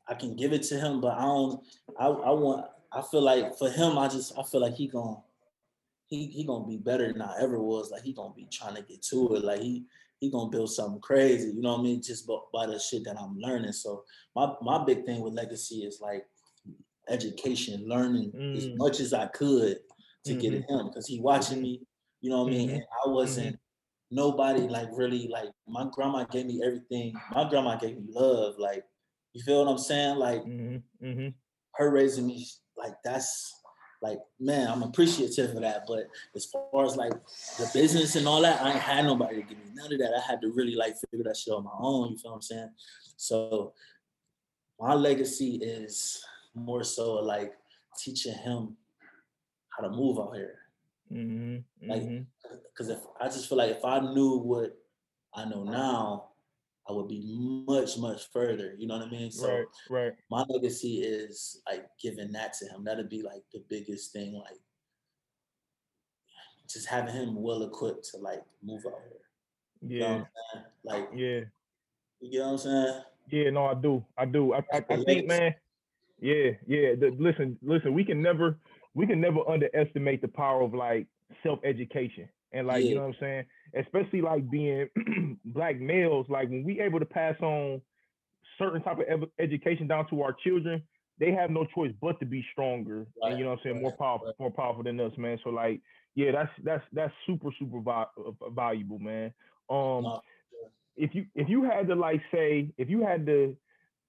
S2: I can give it to him, but I don't. I, I want. I feel like for him, I just I feel like he gonna he he gonna be better than I ever was. Like he gonna be trying to get to it. Like he he gonna build something crazy. You know what I mean? Just by, by the shit that I'm learning. So my my big thing with legacy is like education, learning mm. as much as I could to mm-hmm. get at him because he watching me. You know what I mean? Mm-hmm. And I wasn't mm-hmm. nobody like really like my grandma gave me everything. My grandma gave me love. Like you feel what I'm saying? Like mm-hmm, mm-hmm. her raising me, like that's like man, I'm appreciative of that. But as far as like the business and all that, I ain't had nobody to give me none of that. I had to really like figure that shit on my own. You feel what I'm saying? So my legacy is more so like teaching him how to move out here. Mm-hmm, like, because mm-hmm. if I just feel like if I knew what I know now, I would be much, much further. You know what I mean? So
S1: right, right.
S2: my legacy is like giving that to him. That'd be like the biggest thing, like just having him well equipped to like move out
S1: here. Yeah. You know
S2: like
S1: yeah.
S2: You get what I'm saying?
S1: Yeah, no, I do. I do. I, I, I think, man. Yeah, yeah. The, listen, listen. We can never, we can never underestimate the power of like self-education and like
S2: Yeah.
S1: you know what I'm saying, especially like being black males. Like when we able to pass on certain type of ev- education down to our children, they have no choice but to be stronger and you know what I'm saying, more powerful,
S2: right.
S1: more powerful than us, man. So like, yeah, that's that's that's super super vi- uh, valuable, man. Um,
S2: No,
S1: if you if you had to like say if you had to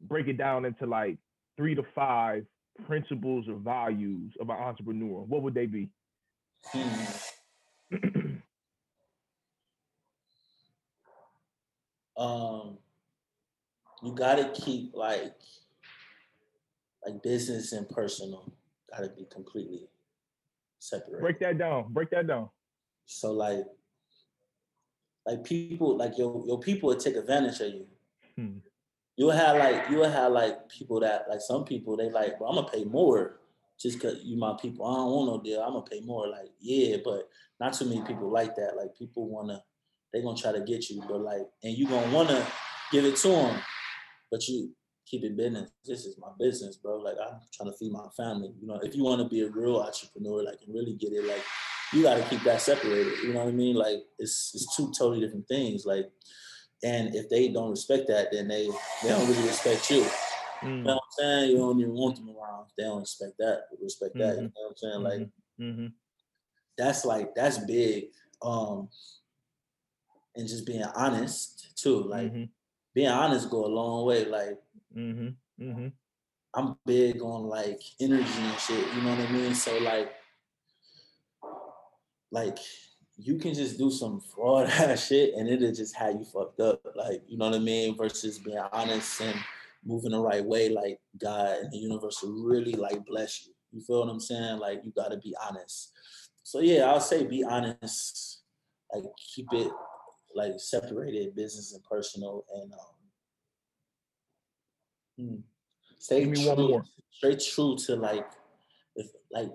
S1: break it down into like three to five principles or values of an entrepreneur, what would they be?
S2: hmm. Um you gotta keep like like business and personal gotta be completely separate.
S1: break that down. Break that down.
S2: So like like people like your your people will take advantage of you.
S1: Hmm.
S2: You'll have like you'll have like people that like some people they like, well, I'm gonna pay more just cause you my people. I don't want no deal. I'm gonna pay more. Like, yeah, but not too many people like that. Like people wanna they gonna try to get you, but like and you gonna wanna give it to them, but you keep it business. This is my business, bro. Like I'm trying to feed my family. You know, if you want to be a real entrepreneur, like and really get it, like you got to keep that separated. You know what I mean? Like it's it's two totally different things. Like, and if they don't respect that, then they they don't really respect you. You
S1: Mm,
S2: know what I'm saying? You don't even want them around. They don't respect that. Respect that. You know what I'm saying? Like
S1: mm-hmm.
S2: that's like that's big. Um, and just being honest too. Like
S1: hmm
S2: being honest go a long way. Like
S1: hmm hmm
S2: I'm big on like energy and shit. You know what I mean? So like, like you can just do some fraud ass shit and it'll just have you fucked up. Like, you know what I mean? Versus being honest and moving the right way. Like God and the universe will really like bless you. You feel what I'm saying? Like you gotta be honest. So yeah, I'll say be honest. Like keep it like separated, business and personal, and um, hmm, stay
S1: Give me
S2: true,
S1: one more.
S2: stay true to like if like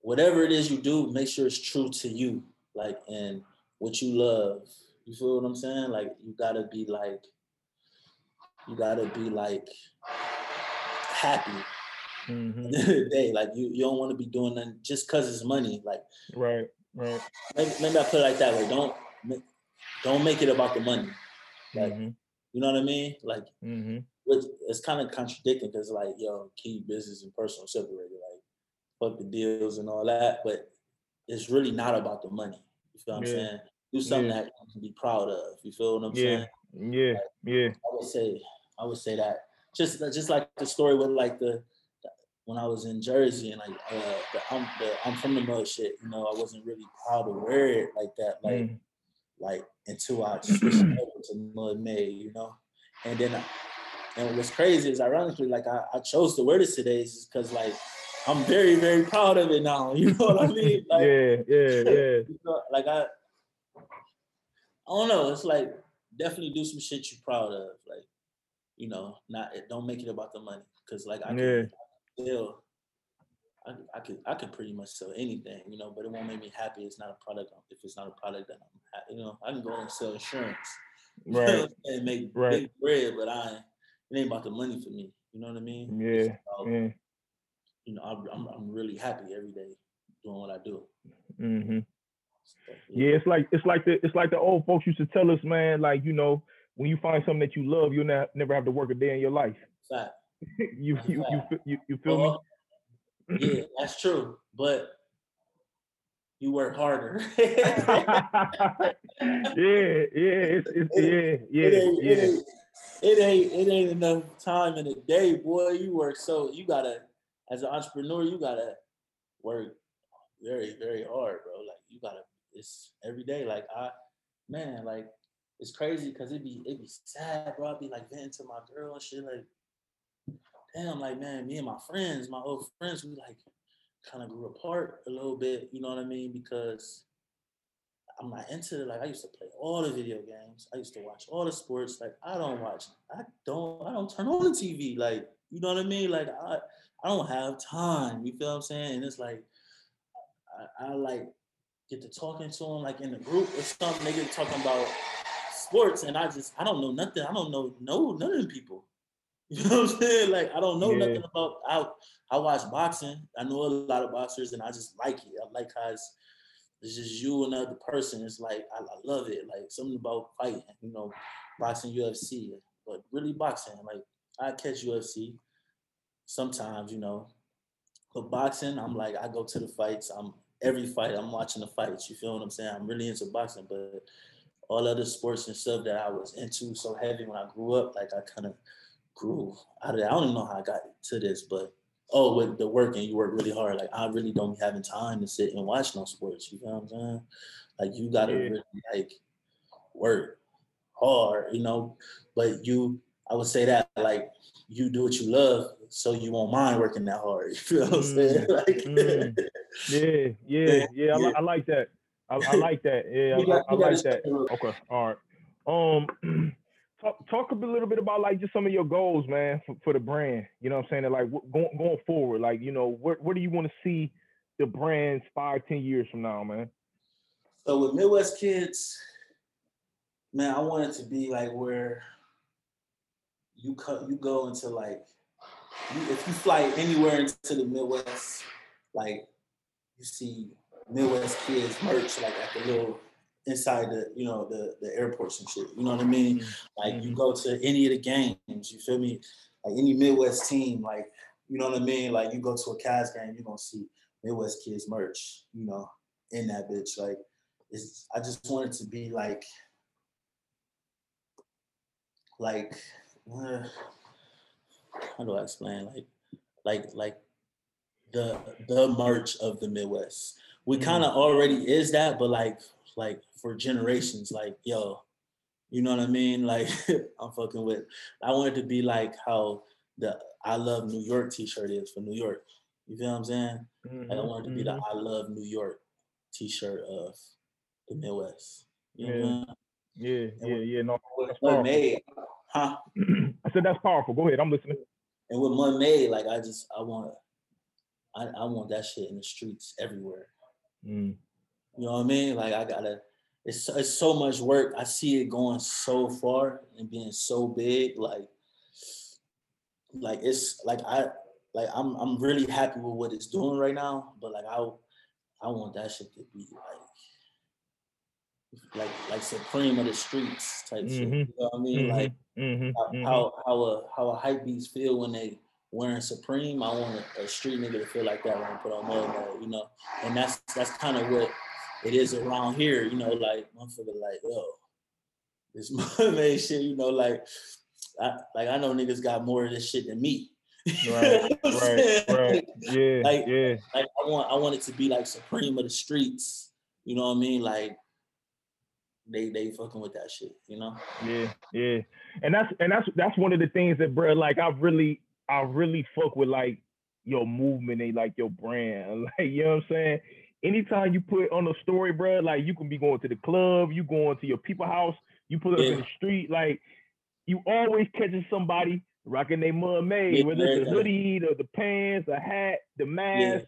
S2: whatever it is you do, make sure it's true to you, like and what you love. You feel what I'm saying? Like you gotta be like, you gotta be like happy
S1: hmm
S2: the end of the day. Like you, you don't want to be doing that just cause it's money. Like
S1: Right. Right.
S2: maybe, maybe I put it like that way. Don't don't make it about the money. Like
S1: hmm
S2: you know what I mean? Like
S1: hmm
S2: which it's kind of contradicting because like yo, keep business and personal separated. Like fuck the deals and all that, but it's really not about the money. You feel what I'm saying? Do something
S1: Yeah.
S2: that you can be proud of. You feel what I'm
S1: Yeah.
S2: saying?
S1: Yeah. Yeah.
S2: I would say I would say that just just like the story with like the when I was in Jersey and like uh, the I'm the I'm from the mud shit. You know, I wasn't really proud to wear it like that. Like
S1: Mm.
S2: Like until I switched over to mud made. You know, and then I, and what's crazy is ironically like I, I chose to wear this today is because like I'm very very proud of it now. You know what I mean? Like,
S1: yeah. Yeah. Yeah.
S2: you know, like I, I don't know. It's like definitely do some shit you're proud of. Like, you know, not don't make it about the money because like I can
S1: Yeah.
S2: still, I, I could I could pretty much sell anything, you know, but it won't make me happy. It's not a product. If it's not a product that I'm, you know, I can go and sell insurance
S1: Right.
S2: and make
S1: Right.
S2: big bread, but I it ain't about the money for me. You know what I mean?
S1: Yeah.
S2: About,
S1: Yeah.
S2: You know, I'm, I'm I'm really happy every day doing what I do.
S1: Mm-hmm.
S2: So,
S1: Yeah, it's like it's like the it's like the old folks used to tell us, man. Like you know, when you find something that you love, you'll ne- never have to work a day in your life.
S2: fact.
S1: you, you you you you feel me?
S2: Yeah, that's true. But you work harder.
S1: yeah, yeah, it's, it's yeah,
S2: it,
S1: yeah,
S2: ain't,
S1: yeah.
S2: it, ain't, it ain't it ain't enough time in a day, boy. You work so you gotta as an entrepreneur, you gotta work very, very hard, bro. Like you gotta it's every day. Like I man, like it's crazy because it'd be it'd be sad, bro. I'd be like venting to my girl and shit, like damn, like man, me and my friends, my old friends, we like kind of grew apart a little bit, you know what I mean? Because I'm not into it. Like I used to play all the video games. I used to watch all the sports. Like I don't watch. I don't. I don't turn on the TV. Like you know what I mean. Like I. I don't have time. You feel what I'm saying? And it's like I, I like get to talking to them like in the group or something. They get talking about sports, and I just I don't know nothing. I don't know no none of them people. You know what I'm saying? Like I don't know yeah. nothing about. I I watch boxing. I know a lot of boxers, and I just like it. I like how it's, it's just you and another person. It's like I, I love it. Like something about fighting. You know, boxing, UFC, but really boxing. Like I catch UFC sometimes. You know, but boxing, I'm like I go to the fights. I'm every fight. I'm watching the fights. You feel what I'm saying? I'm really into boxing, but all other sports and stuff that I was into so heavy when I grew up, like I kind of grew out of that. I don't even know how I got to this, but oh, with the work and you work really hard. Like I really don't be having time to sit and watch no sports. You know what I'm saying? Like you gotta yeah. really like work hard, you know. But you, I would say that like you do what you love, so you won't mind working that hard. You know what I'm saying? Mm, like,
S1: mm. yeah, yeah, yeah. I, I, like that. I, I, like that. Yeah, got, I, like that. Okay, all right. Um, talk talk a little bit about like just some of your goals, man, for, for the brand. You know what I'm saying? That, like going going forward, like you know, where where do you want to see the brands five, ten years from now, man?
S2: So with Midwest Kids, man, I want it to be like where you cut you go into like you, if you fly anywhere into the Midwest, like you see Midwest kids merch like at the little inside the you know the the airports and shit. You know what I mean? Mm-hmm. Like you mm-hmm. go to any of the games, you feel me? Like any Midwest team, like you know what I mean? Like you go to a Cavs game, you're gonna see Midwest kids merch, you know, in that bitch. Like it's I just want it to be like like uh, how do I explain? Like like like the the merch of the Midwest. We kind of mm-hmm. already is that, but like like for generations. Like, yo, you know what I mean? Like, I'm fucking with. I want it to be like how the I love New York T-shirt is for New York. You feel what I'm saying? Mm-hmm, like, I want it to be mm-hmm. the I love New York T-shirt of the Midwest. You know
S1: yeah. yeah, yeah, yeah. No,
S2: what made, huh?
S1: I said that's powerful. Go ahead, I'm listening.
S2: And with Mud Made, like I just I want I, I want that shit in the streets everywhere. Mm. You know what I mean? Like I gotta. It's it's so much work. I see it going so far and being so big. Like like it's like I like I'm I'm really happy with what it's doing right now. But like I I want that shit to be like like like supreme of the streets type mm-hmm. shit. You know what I mean? Mm-hmm. Like mm-hmm. mm-hmm. how how a how a hype beats feel when they wearing Supreme. I want a, a street nigga to feel like that when I put on mode, you know. And that's that's kind of what it is around here, you know, like motherfucker like, yo, this made shit, you know, like I like I know niggas got more of this shit than me. Right, right, right. Yeah, like, yeah. Like I want I want it to be like supreme of the streets. You know what I mean? Like they they fucking with that shit, you know?
S1: Yeah, yeah. And that's and that's that's one of the things that bro, like I really I really fuck with like your movement and like your brand. Like, you know what I'm saying? Anytime you put on a story, bro, like you can be going to the club, you going to your people house, you put up yeah. in the street, like you always catching somebody rocking their mud made, yeah, whether it's a hoodie, the, the pants, the hat, the mask. Yeah.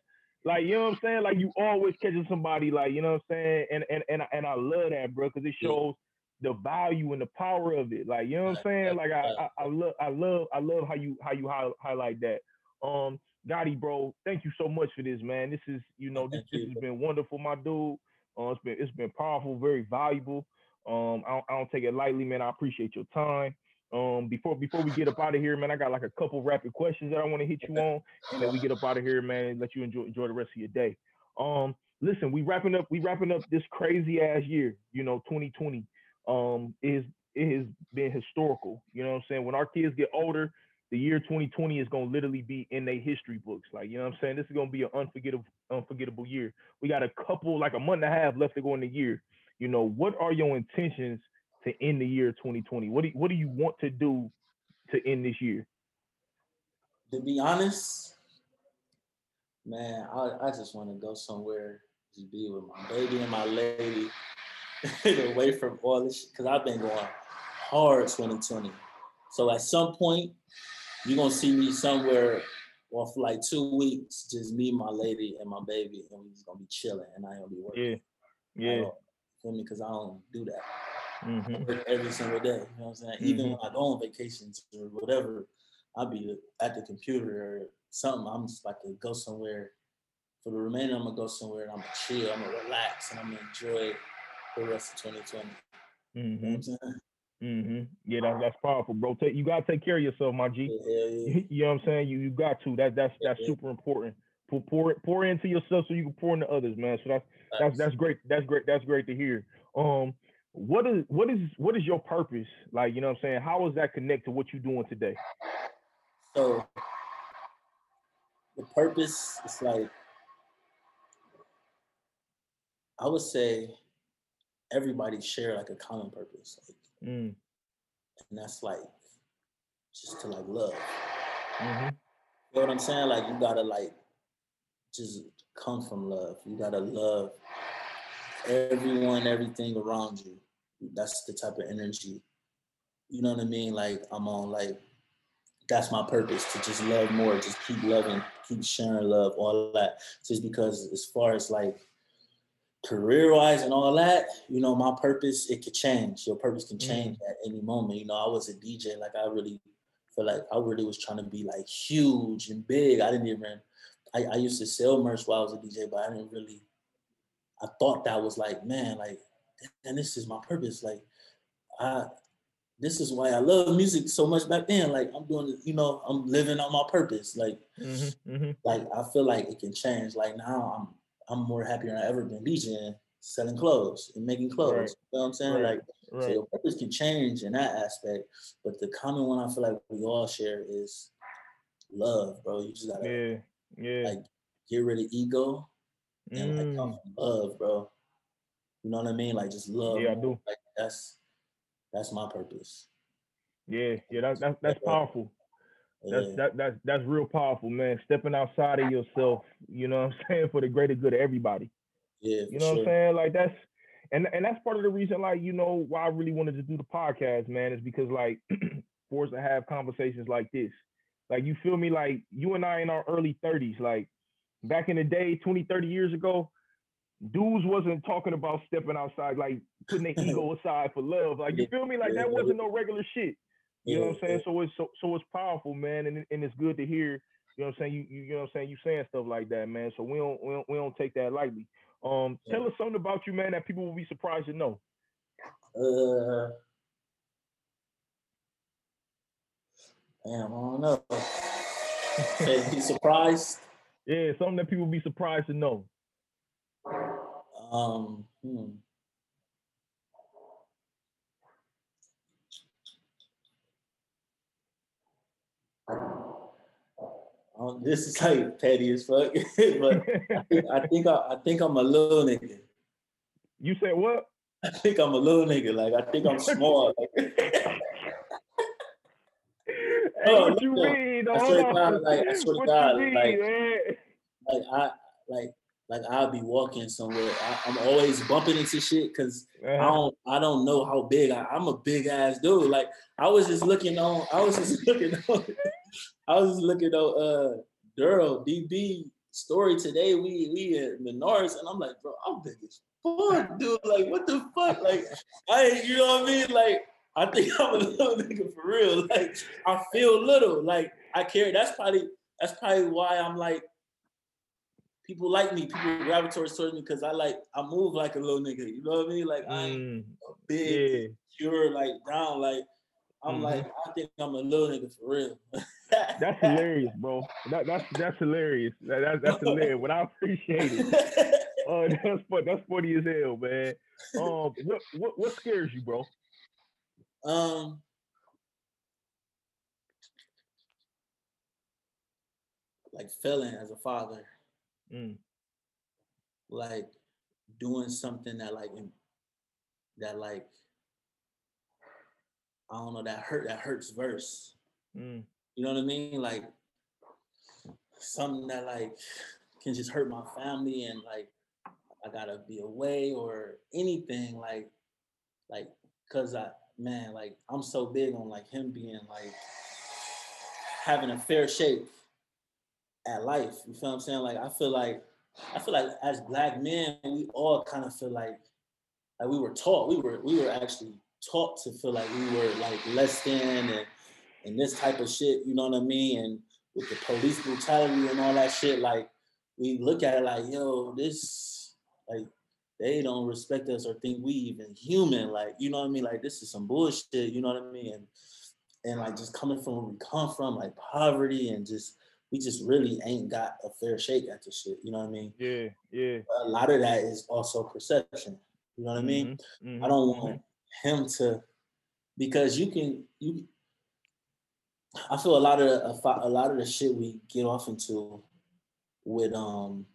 S1: Like, you know what I'm saying? Like you always catching somebody, like, you know what I'm saying? And and and, and I love that, bro, because it shows the value and the power of it. Like, you know what I'm saying? Like I, I, I love I love I love how you how you highlight that. Um Godi, bro, thank you so much for this, man. This is, you know, this, this has been wonderful, my dude. Uh, it's been it's been powerful, very valuable. Um, I don't, I don't take it lightly, man. I appreciate your time. Um, before before we get up out of here, man, I got like a couple rapid questions that I want to hit you on, and then we get up out of here, man, and let you enjoy enjoy the rest of your day. Um, listen, we wrapping up we wrapping up this crazy ass year, you know, 2020. Um, is it has been historical. You know what I'm saying? When our kids get older, the year 2020 is going to literally be in their history books. Like, you know what I'm saying? This is going to be an unforgettable, unforgettable year. We got a couple, like a month and a half left to go in the year. You know, what are your intentions to end the year 2020? What do you, what do you want to do to end this year?
S2: To be honest, man, I, I just want to go somewhere to be with my baby and my lady, away from all this because I've been going hard 2020. So at some point, you're gonna see me somewhere or for like two weeks, just me, my lady, and my baby, and we just gonna be chilling, and I ain't gonna be working.
S1: Yeah, yeah.
S2: Feel me? Because I don't do that mm-hmm. every single day. You know what I'm saying? Mm-hmm. Even when I go on vacations or whatever, I'll be at the computer or something. I'm just like to go somewhere. For the remainder, I'm gonna go somewhere and I'm gonna chill. I'm gonna relax and I'm gonna enjoy the rest of 2020.
S1: Mm-hmm.
S2: You know what I'm saying?
S1: Mm-hmm. Yeah, that's that's powerful, bro. Take, you gotta take care of yourself, my G.
S2: Yeah, yeah,
S1: you know what I'm saying? You you got to. That that's that's
S2: Yeah.
S1: super important. Pour pour pour into yourself so you can pour into others, man. So that's that's that's great. That's great. That's great to hear. Um, what is what is what is your purpose? Like, you know what I'm saying? How does that connect to what you're doing today?
S2: So the purpose is like I would say everybody share like a common purpose, like,
S1: Mm,
S2: and that's like just to like love.
S1: mm-hmm.
S2: You know what I'm saying? Like you gotta like just come from love. You gotta love everyone, everything around you. That's the type of energy. You know what I mean? Like I'm on like that's my purpose to just love more, just keep loving, keep sharing love, all that. Just because as far as like career wise and all that, you know, my purpose, it could change. Your purpose can change at any moment. You know, I was a DJ, like I really feel like I really was trying to be like huge and big. I didn't even I, I used to sell merch while I was a DJ, but I didn't really I thought that was like, man, like, and this is my purpose. Like, I this is why I love music so much back then. Like I'm doing, you know, I'm living on my purpose. Like,
S1: Mm-hmm. Mm-hmm.
S2: like I feel like it can change. Like now I'm I'm more happier than I ever been DJing, selling clothes and making clothes.
S1: Right.
S2: You know what I'm saying?
S1: Right.
S2: Like so your purpose can change in that aspect. But the common one I feel like we all share is love, bro. You just gotta
S1: Yeah. Yeah.
S2: like get rid of ego and like come
S1: Mm,
S2: from love, bro. You know what I mean? Like just love.
S1: Yeah, I do.
S2: Like that's that's my purpose.
S1: Yeah. Yeah. That's that's powerful. That's
S2: Yeah.
S1: that that's that's real powerful, man. Stepping outside of yourself, you know what I'm saying, for the greater good of everybody.
S2: yeah,
S1: You know what. I'm saying? Like that's and and that's part of the reason, like, you know, why I really wanted to do the podcast, man, is because like for us to have conversations like this. Like you feel me? Like you and I in our early 30s, like back in the day, 20, 30 years ago, dudes wasn't talking about stepping outside, like putting their ego aside for love. Like you feel me? Like that wasn't no regular shit. You know what I'm
S2: Yeah,
S1: saying? So it's so so it's powerful, man, and and it's good to hear. You know what I'm saying? You you, you know what I'm saying? You saying stuff like that, man. So we don't we don't, we don't take that lightly. Um,
S2: Yeah.
S1: tell us something about you, man, that people will be surprised to know.
S2: Uh, damn, I don't know. Hey, be surprised.
S1: Yeah, something that people will be surprised to know.
S2: Um, hmm. Um, this is like petty as fuck, but I think I think I, I think I'm a little nigga.
S1: you said what?
S2: I think I'm a little nigga. Like I think I'm small. Like, Oh,
S1: what you mean?
S2: I swear to. God, like, I swear to God,
S1: mean,
S2: like,
S1: man?
S2: like I like like I'll be walking somewhere. I, I'm always bumping into shit because I
S1: Uh-huh.
S2: don't I don't know how big I, I'm a big ass dude. Like I was just looking on I was just looking on I was just looking at uh Duro DB story today. We we at Menards and I'm like, bro, I'm big as fuck, dude. Like what the fuck? Like I you know what I mean? Like I think I'm a little nigga for real. Like I feel little. Like I care. that's probably that's probably why I'm like people like me, people gravitate towards me because I like I move like a little nigga. You know what I mean? Like I'm
S1: Mm,
S2: big,
S1: yeah.
S2: pure, like brown. Like I'm
S1: Mhm.
S2: like I think I'm a little nigga for real.
S1: That's hilarious, bro. That, that's that's hilarious. That, that, that's hilarious. What I appreciate it. Oh, that's fun. That's funny as hell, man. Um, what what what scares you, bro?
S2: um. Like failing as a father,
S1: Mm,
S2: like doing something that like that like I don't know that hurt that hurts verse.
S1: mm,
S2: You know what I mean? Like something that like can just hurt my family and like I gotta be away or anything like like cause I man like I'm so big on like him being like having a fair shake at life. You feel what I'm saying? Like I feel like I feel like as black men we all kind of feel like like we were taught we were we were actually taught to feel like we were like less than and and this type of shit, you know what I mean? And with the police brutality and all that shit, like we look at it like, yo, this like they don't respect us or think we even human. Like, you know what I mean? Like this is some bullshit, you know what I mean? And and like just coming from where we come from, like poverty and just we just really ain't got a fair shake at this shit. You know what I mean?
S1: Yeah, yeah.
S2: A lot of that is also perception. You know what I mean? Mm-hmm, mm-hmm, I don't want. Him to because you can you I feel a lot of the, a lot of the shit we get off into with um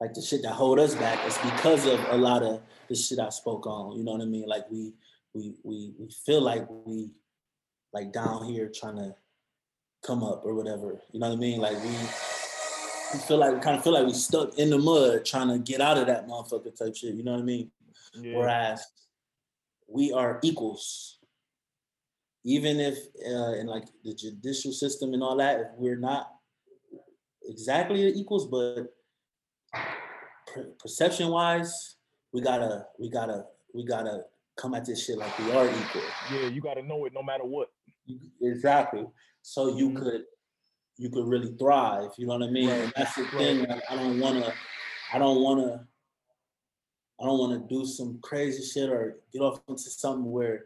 S2: like the shit that hold us back is because of a lot of the shit I spoke on. You know what I mean? Like we we we we feel like we like down here trying to come up or whatever. You know what I mean? Like we we feel like we kind of feel like we stuck in the mud trying to get out of that motherfucker type shit. You know what I mean? Yeah. Whereas we are equals even if uh, in like the judicial system and all that, if we're not exactly equals, but per- perception wise, we gotta, we gotta, we gotta come at this shit like we are equal.
S1: Yeah, you gotta know it no matter what.
S2: Exactly. So you mm-hmm. could, you could really thrive. You know what I mean? Right. That's the right. thing. Like, I don't wanna, I don't wanna, I don't wanna do some crazy shit or get off into something where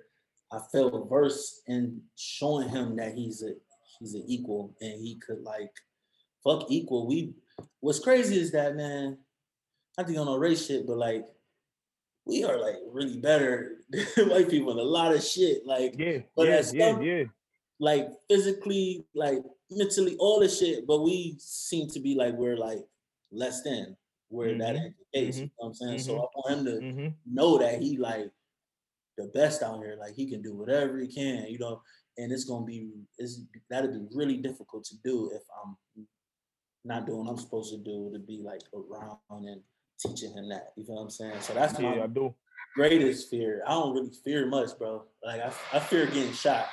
S2: I felt versed in showing him that he's a he's an equal and he could like fuck equal. We what's crazy is that man, I think on no race shit, but like we are like really better than white people in a lot of shit. Like
S1: yeah, but yeah, yeah, yeah.
S2: Like physically, like mentally, all the shit, but we seem to be like we're like less than where mm-hmm. that ain't the case. Mm-hmm. You know what I'm saying? Mm-hmm. So I want him to mm-hmm. know that he like the best out here. Like he can do whatever he can, you know. And it's gonna be it's that'd be really difficult to do if I'm not doing what I'm supposed to do to be like around and teaching him that. You know what I'm saying? So that's
S1: yeah, my I do.
S2: greatest fear. I don't really fear much, bro. Like I, I fear getting shot.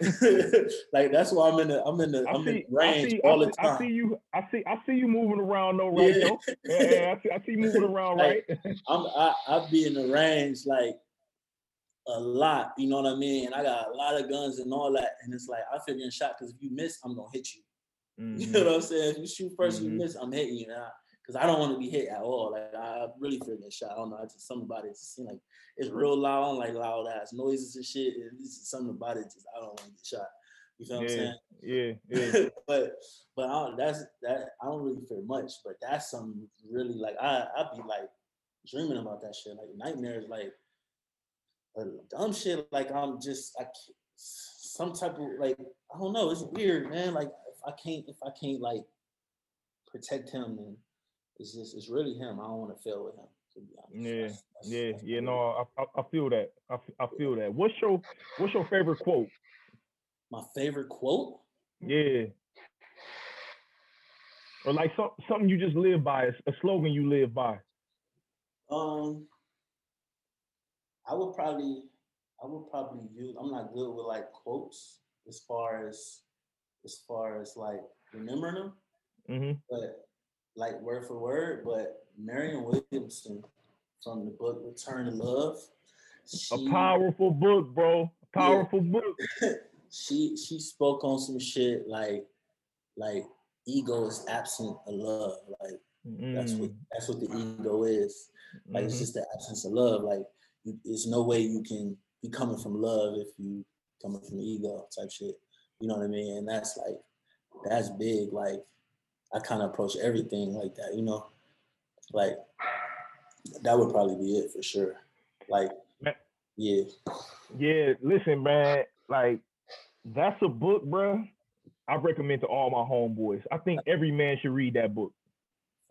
S2: like that's why I'm in the I'm in the I'm see, in the range see, all the time.
S1: I see you I see I see you moving around though, right? Yeah. yeah, yeah I see I see you moving around, like,
S2: right? I'm I I be in the range like a lot, you know what I mean? And I got a lot of guns and all that. And it's like, I feel getting shot because if you miss, I'm going to hit you. Mm-hmm. You know what I'm saying? If you shoot 1st mm-hmm. you miss, I'm hitting you now. Because I don't want to be hit at all. Like, I really feel getting shot. I don't know. I just, something about it just seems like it's real loud, like loud ass noises and shit. This is something about it, just, I don't want to get shot. You know what
S1: yeah,
S2: I'm saying?
S1: Yeah, yeah.
S2: but but I don't, that's that I don't really fear much, but that's something really like I I be like dreaming about that shit, like nightmares, like uh, dumb shit. Like I'm just I some type of like I don't know. It's weird, man. Like if I can't if I can't like protect him, then it's just it's really him. I don't want to fail with him.
S1: Yeah, that's, that's, yeah, that's yeah. No, I, I, I feel that. I, I feel that. What's your What's your favorite quote?
S2: My favorite quote?
S1: Yeah. Or like some, something you just live by, a slogan you live by.
S2: Um, I would probably, I would probably use. I'm not good with like quotes as far as, as far as like remembering them,
S1: mm-hmm.
S2: but like word for word. But Marianne Williamson from the book Return to Love.
S1: She, a powerful book, bro. A powerful yeah. book.
S2: she she spoke on some shit like like ego is absent of love. Like mm. that's what mm. that's what the ego is. Like mm-hmm. it's just the absence of love. Like there's no way you can be coming from love if you coming from ego type shit. You know what I mean? And that's like that's big. Like I kind of approach everything like that. You know, like that would probably be it for sure. Like yeah,
S1: yeah. Listen, man. Like that's a book, bro. I recommend to all my homeboys. I think every man should read that book.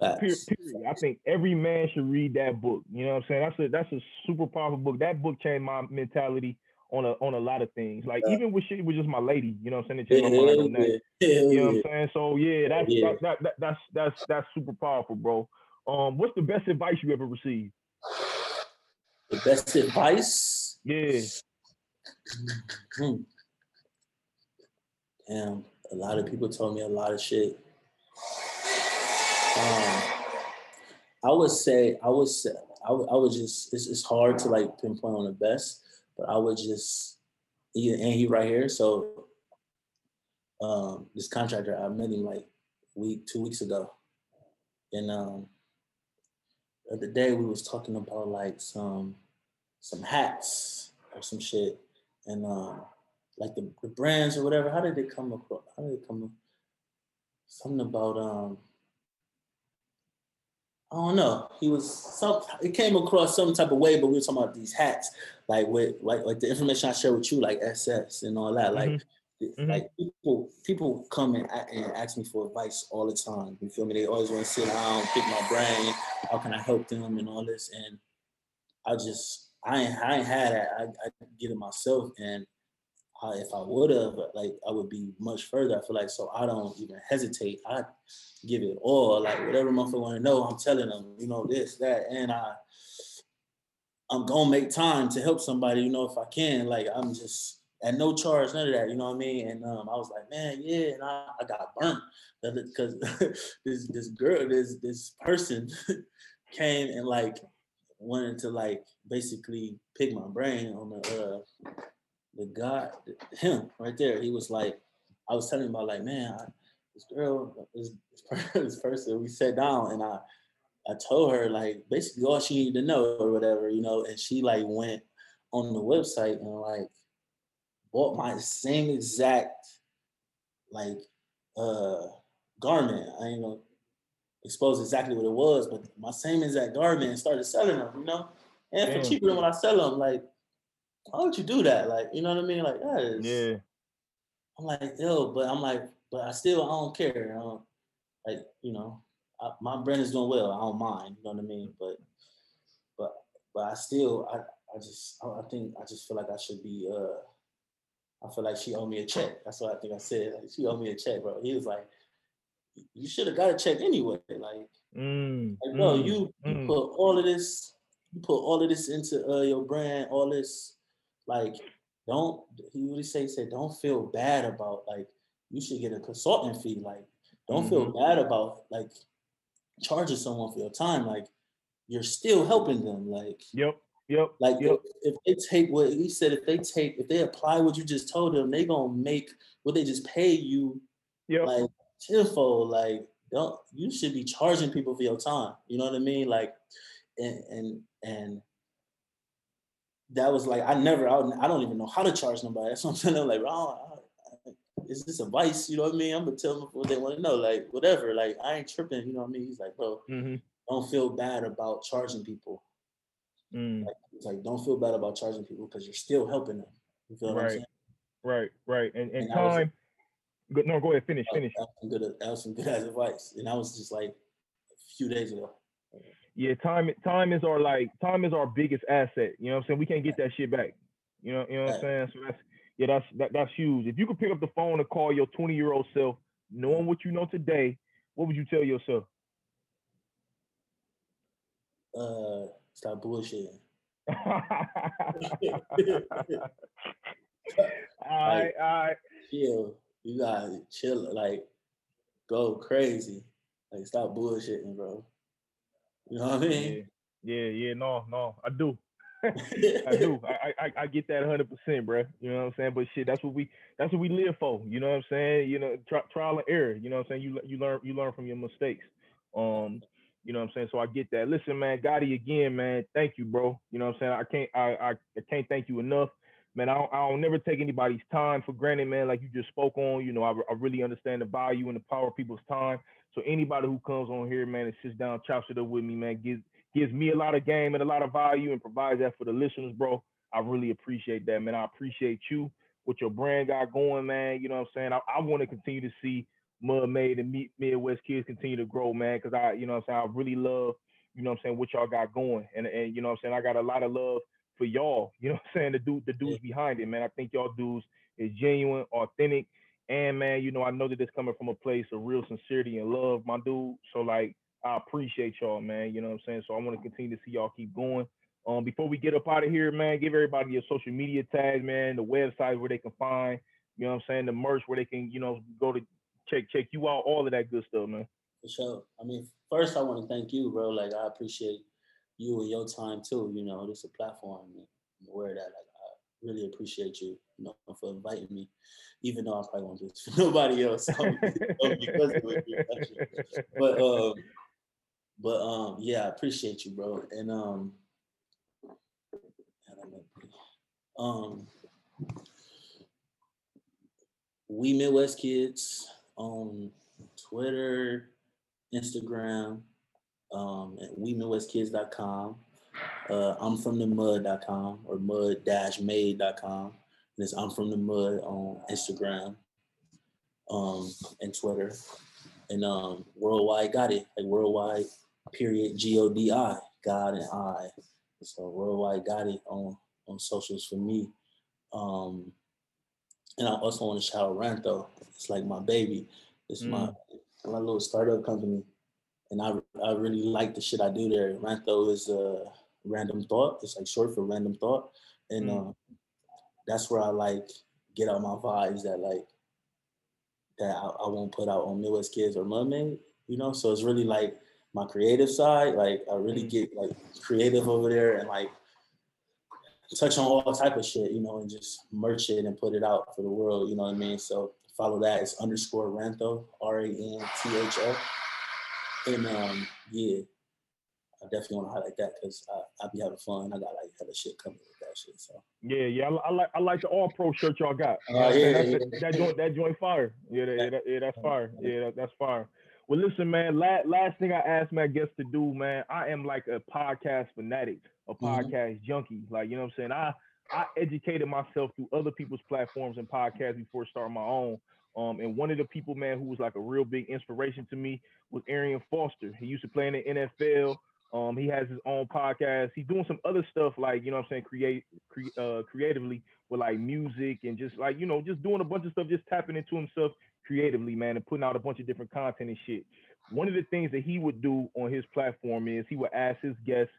S1: Period, period. I think every man should read that book. You know what I'm saying? That's a that's a super powerful book. That book changed my mentality on a on a lot of things. Like yeah. even with shit with just my lady, you know what I'm saying? It changed my mind on that. You know what I'm saying? So yeah, that's yeah. That, that, that, that's that's that's super powerful, bro. Um, what's the best advice you ever received?
S2: The best advice?
S1: Yeah.
S2: Mm-hmm. Damn, a lot of people told me a lot of shit. Um, I would say, I would say, I would, I would just, it's, it's hard to like pinpoint on the best, but I would just he, and he right here. So um, this contractor, I met him like week, two weeks ago, and um, the other day we was talking about like some some hats or some shit, and um, like the, the brands or whatever. How did they come across? How did they come? Something about um. I don't know. He was some. It came across some type of way, but we were talking about these hats, like with like like the information I shared with you, like SS and all that. Like
S1: Mhm.
S2: like people people come and, and ask me for advice all the time. You feel me? They always want to sit down, pick my brain. How can I help them and all this? And I just I ain't I ain't had that. I, I get it myself, and I, if I would have, like I would be much further. I feel like so I don't even hesitate. I give it all. Like whatever motherfucker want to know, I'm telling them. You know this that, and I I'm gonna make time to help somebody. You know if I can. Like I'm just at no charge, none of that. You know what I mean? And um, I was like, man, yeah. And I, I got burnt because this this girl, this this person came and like wanted to like basically pick my brain on the uh the guy him right there. He was like, I was telling him about like, man, I, this girl, this, this person, we sat down and I I told her like basically all she needed to know or whatever, you know, and she like went on the website and like bought my same exact like uh garment. I ain't gonna expose exactly what it was, but my same exact garment and started selling them, you know? And for cheaper than when I sell them, like, why would you do that? Like, you know what I mean? Like, that is,
S1: Yeah.
S2: I'm like, yo, but I'm like, but I still, I don't care. I don't, like, you know, I, my brand is doing well. I don't mind, you know what I mean? But, but, but I still, I, I just, I, I think, I just feel like I should be, uh, I feel like she owed me a check. That's what I think I said. Like, she owed me a check, bro. He was like, you should have got a check anyway. Like,
S1: Mm,
S2: like bro,
S1: mm,
S2: you you
S1: mm.
S2: put all of this, you put all of this into uh, your brand, all this, like, don't he really say he said, don't feel bad about like you should get a consultant fee. Like, don't feel
S1: Mm-hmm.
S2: bad about like charging someone for your time. Like, you're still helping them. Like,
S1: Yep. Yep.
S2: like
S1: Yep.
S2: if, if they take what he said, if they take, if they apply what you just told them, they gonna make what they just pay you
S1: Yep.
S2: like tenfold. Like don't you should be charging people for your time. You know what I mean? Like and and and that was like I never I, don't- I don't even know how to charge nobody. That's what I'm telling them. Like, bro, I don't- I- is this advice? You know what I mean? I'm gonna tell them what they want to know. Like whatever. Like I ain't tripping. You know what I mean? He's like, bro,
S1: hmm
S2: don't feel bad about charging people.
S1: Mm.
S2: Like, it's like don't feel bad about charging people because you're still helping them. You feel what I'm
S1: Right.
S2: saying?
S1: Right. Right. And and
S2: And was-
S1: time. Good. No, go ahead. Finish.
S2: That
S1: Finish.
S2: was some good. That was some good advice, and I was just like a few days ago.
S1: Yeah. Time. Time is our like. Time is our biggest asset. You know what I'm saying? We can't get that shit back. You know. You know what I'm saying? So that's yeah. That's that, that's huge. If you could pick up the phone and call your 20 year old self, knowing what you know today, what would you tell yourself?
S2: Uh, stop bullshitting.
S1: all right. All right.
S2: Chill. You gotta chill. Like, go crazy. Like, stop bullshitting, bro. You know what I
S1: Yeah.
S2: mean?
S1: Yeah. Yeah. No. No. I do. I do. I, I I get that hundred percent, bro. You know what I'm saying? But shit, that's what we that's what we live for. You know what I'm saying? You know, tri- trial and error. You know what I'm saying? You you learn you learn from your mistakes. Um, you know what I'm saying? So I get that. Listen, man, Godi again, man. Thank you, bro. You know what I'm saying? I can't I I, I can't thank you enough. Man, I don't, I don't never take anybody's time for granted, man. Like you just spoke on, you know, I, I really understand the value and the power of people's time. So anybody who comes on here, man, and sits down, chops it up with me, man, gives gives me a lot of game and a lot of value and provides that for the listeners, bro. I really appreciate that, man. I appreciate you, what your brand got going, man. You know what I'm saying? I, I want to continue to see Mud Made and Mid- Midwest kids continue to grow, man, because I, you know what I'm saying, I really love, you know what I'm saying, what y'all got going. And and you know what I'm saying, I got a lot of love for y'all, you know what I'm saying, the dude, the dudes behind it, man. I think y'all dudes is genuine, authentic, and man, you know, I know that it's coming from a place of real sincerity and love, my dude. So like I appreciate y'all, man. You know what I'm saying? So I want to continue to see y'all keep going. Um, before we get up out of here, man, give everybody your social media tags, man, the website where they can find, you know what I'm saying, the merch where they can, you know, go to check check you out, all of that good stuff, man.
S2: For sure. I mean, first I want to thank you, bro. Like I appreciate you and your time too. You know, this is a platform and aware that like I really appreciate you, you know, for inviting me, even though I probably won't do this for nobody else. but um, but um, yeah, I appreciate you, bro. And um, um, we Midwest Kids on Twitter, Instagram, um, at we midwestkids.com. Uh, I'm from the mud.com or mud-made.com. And it's I'm from the mud on Instagram um, and Twitter. And um, worldwide Godi, like worldwide period G O D I, God and I. So worldwide Godi on on socials for me. Um, and I also want to shout out Rantho. It's like my baby. It's mm. my my little startup company, and I I really like the shit I do there. Rantho is a random thought. It's like short for random thought, and mm. uh, that's where I like get out my vibes that like that I, I won't put out on Midwest Kids or Mud Made. You know, so it's really like my creative side. Like I really mm. get like creative over there and like touch on all type of shit, you know, and just merch it and put it out for the world. You know what I mean? So follow that. It's underscore Rantho, R A N T H O. And um, yeah, I definitely want to highlight that because I, I be having fun. I got like hella shit coming with that shit. So
S1: yeah, yeah, I, I like I like the all pro shirt y'all got. Uh, yeah, yeah, that joint that joint fire. Yeah, that, yeah, yeah, that's fire. Yeah, that, that's fire. Well, listen, man. Last, last thing I asked my guests to do, man. I am like a podcast fanatic, a mm-hmm. podcast mm-hmm. junkie. Like you know what I'm saying. I I educated myself through other people's platforms and podcasts before starting my own. Um, and one of the people, man, who was like a real big inspiration to me was Arian Foster. He used to play in the NFL. Um, he has his own podcast. He's doing some other stuff like you know I'm saying, create, cre- uh, creatively with like music and just like you know just doing a bunch of stuff, just tapping into himself creatively, man, and putting out a bunch of different content and shit. One of the things that he would do on his platform is he would ask his guests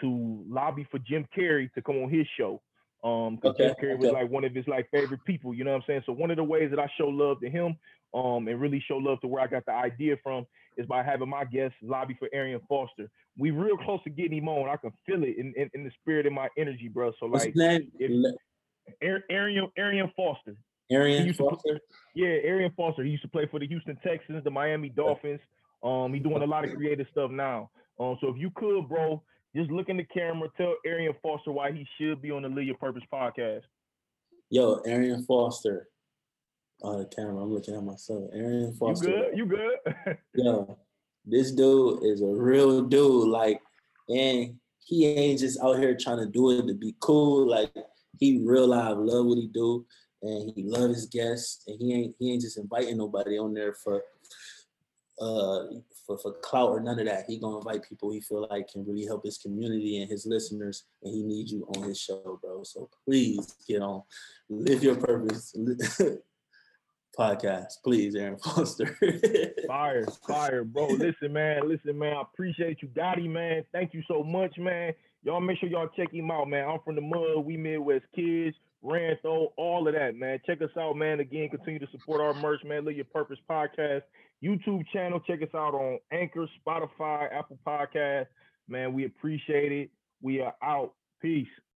S1: to lobby for Jim Carrey to come on his show. Um, because okay, Jim Carrey okay. was like one of his like favorite people, you know what I'm saying? So one of the ways that I show love to him, um, and really show love to where I got the idea from is by having my guests lobby for Arian Foster. We real close to getting him on. I can feel it in, in, in the spirit of my energy, bro. So like, if, Arian Arian Foster.
S2: Arian Foster.
S1: yeah, Arian Foster. He used to play for the Houston Texans, the Miami Dolphins. Um, he's doing a lot of creative stuff now. Um, so if you could, bro, just look in the camera, tell Arian Foster why he should be on the Live Your Purpose podcast.
S2: Yo, Arian Foster. On the camera, I'm looking at myself. Aaron Foster.
S1: You good? You good?
S2: Yo, this dude is a real dude. Like, and he ain't just out here trying to do it to be cool. Like, he real life love what he do and he love his guests and he ain't he ain't just inviting nobody on there for uh for, for clout or none of that. He gonna invite people he feel like can really help his community and his listeners, and he needs you on his show, bro. So please get on, live your purpose podcast, please, Aaron Foster.
S1: fire, fire, bro. Listen, man, listen, man. I appreciate you, Godi, man. Thank you so much, man. Y'all make sure y'all check him out, man. I'm from the mud. We Midwest kids. Rantho, all of that, man. Check us out, man. Again, continue to support our merch, man. Live Your Purpose Podcast YouTube channel. Check us out on Anchor, Spotify, Apple Podcast. Man, we appreciate it. We are out. Peace.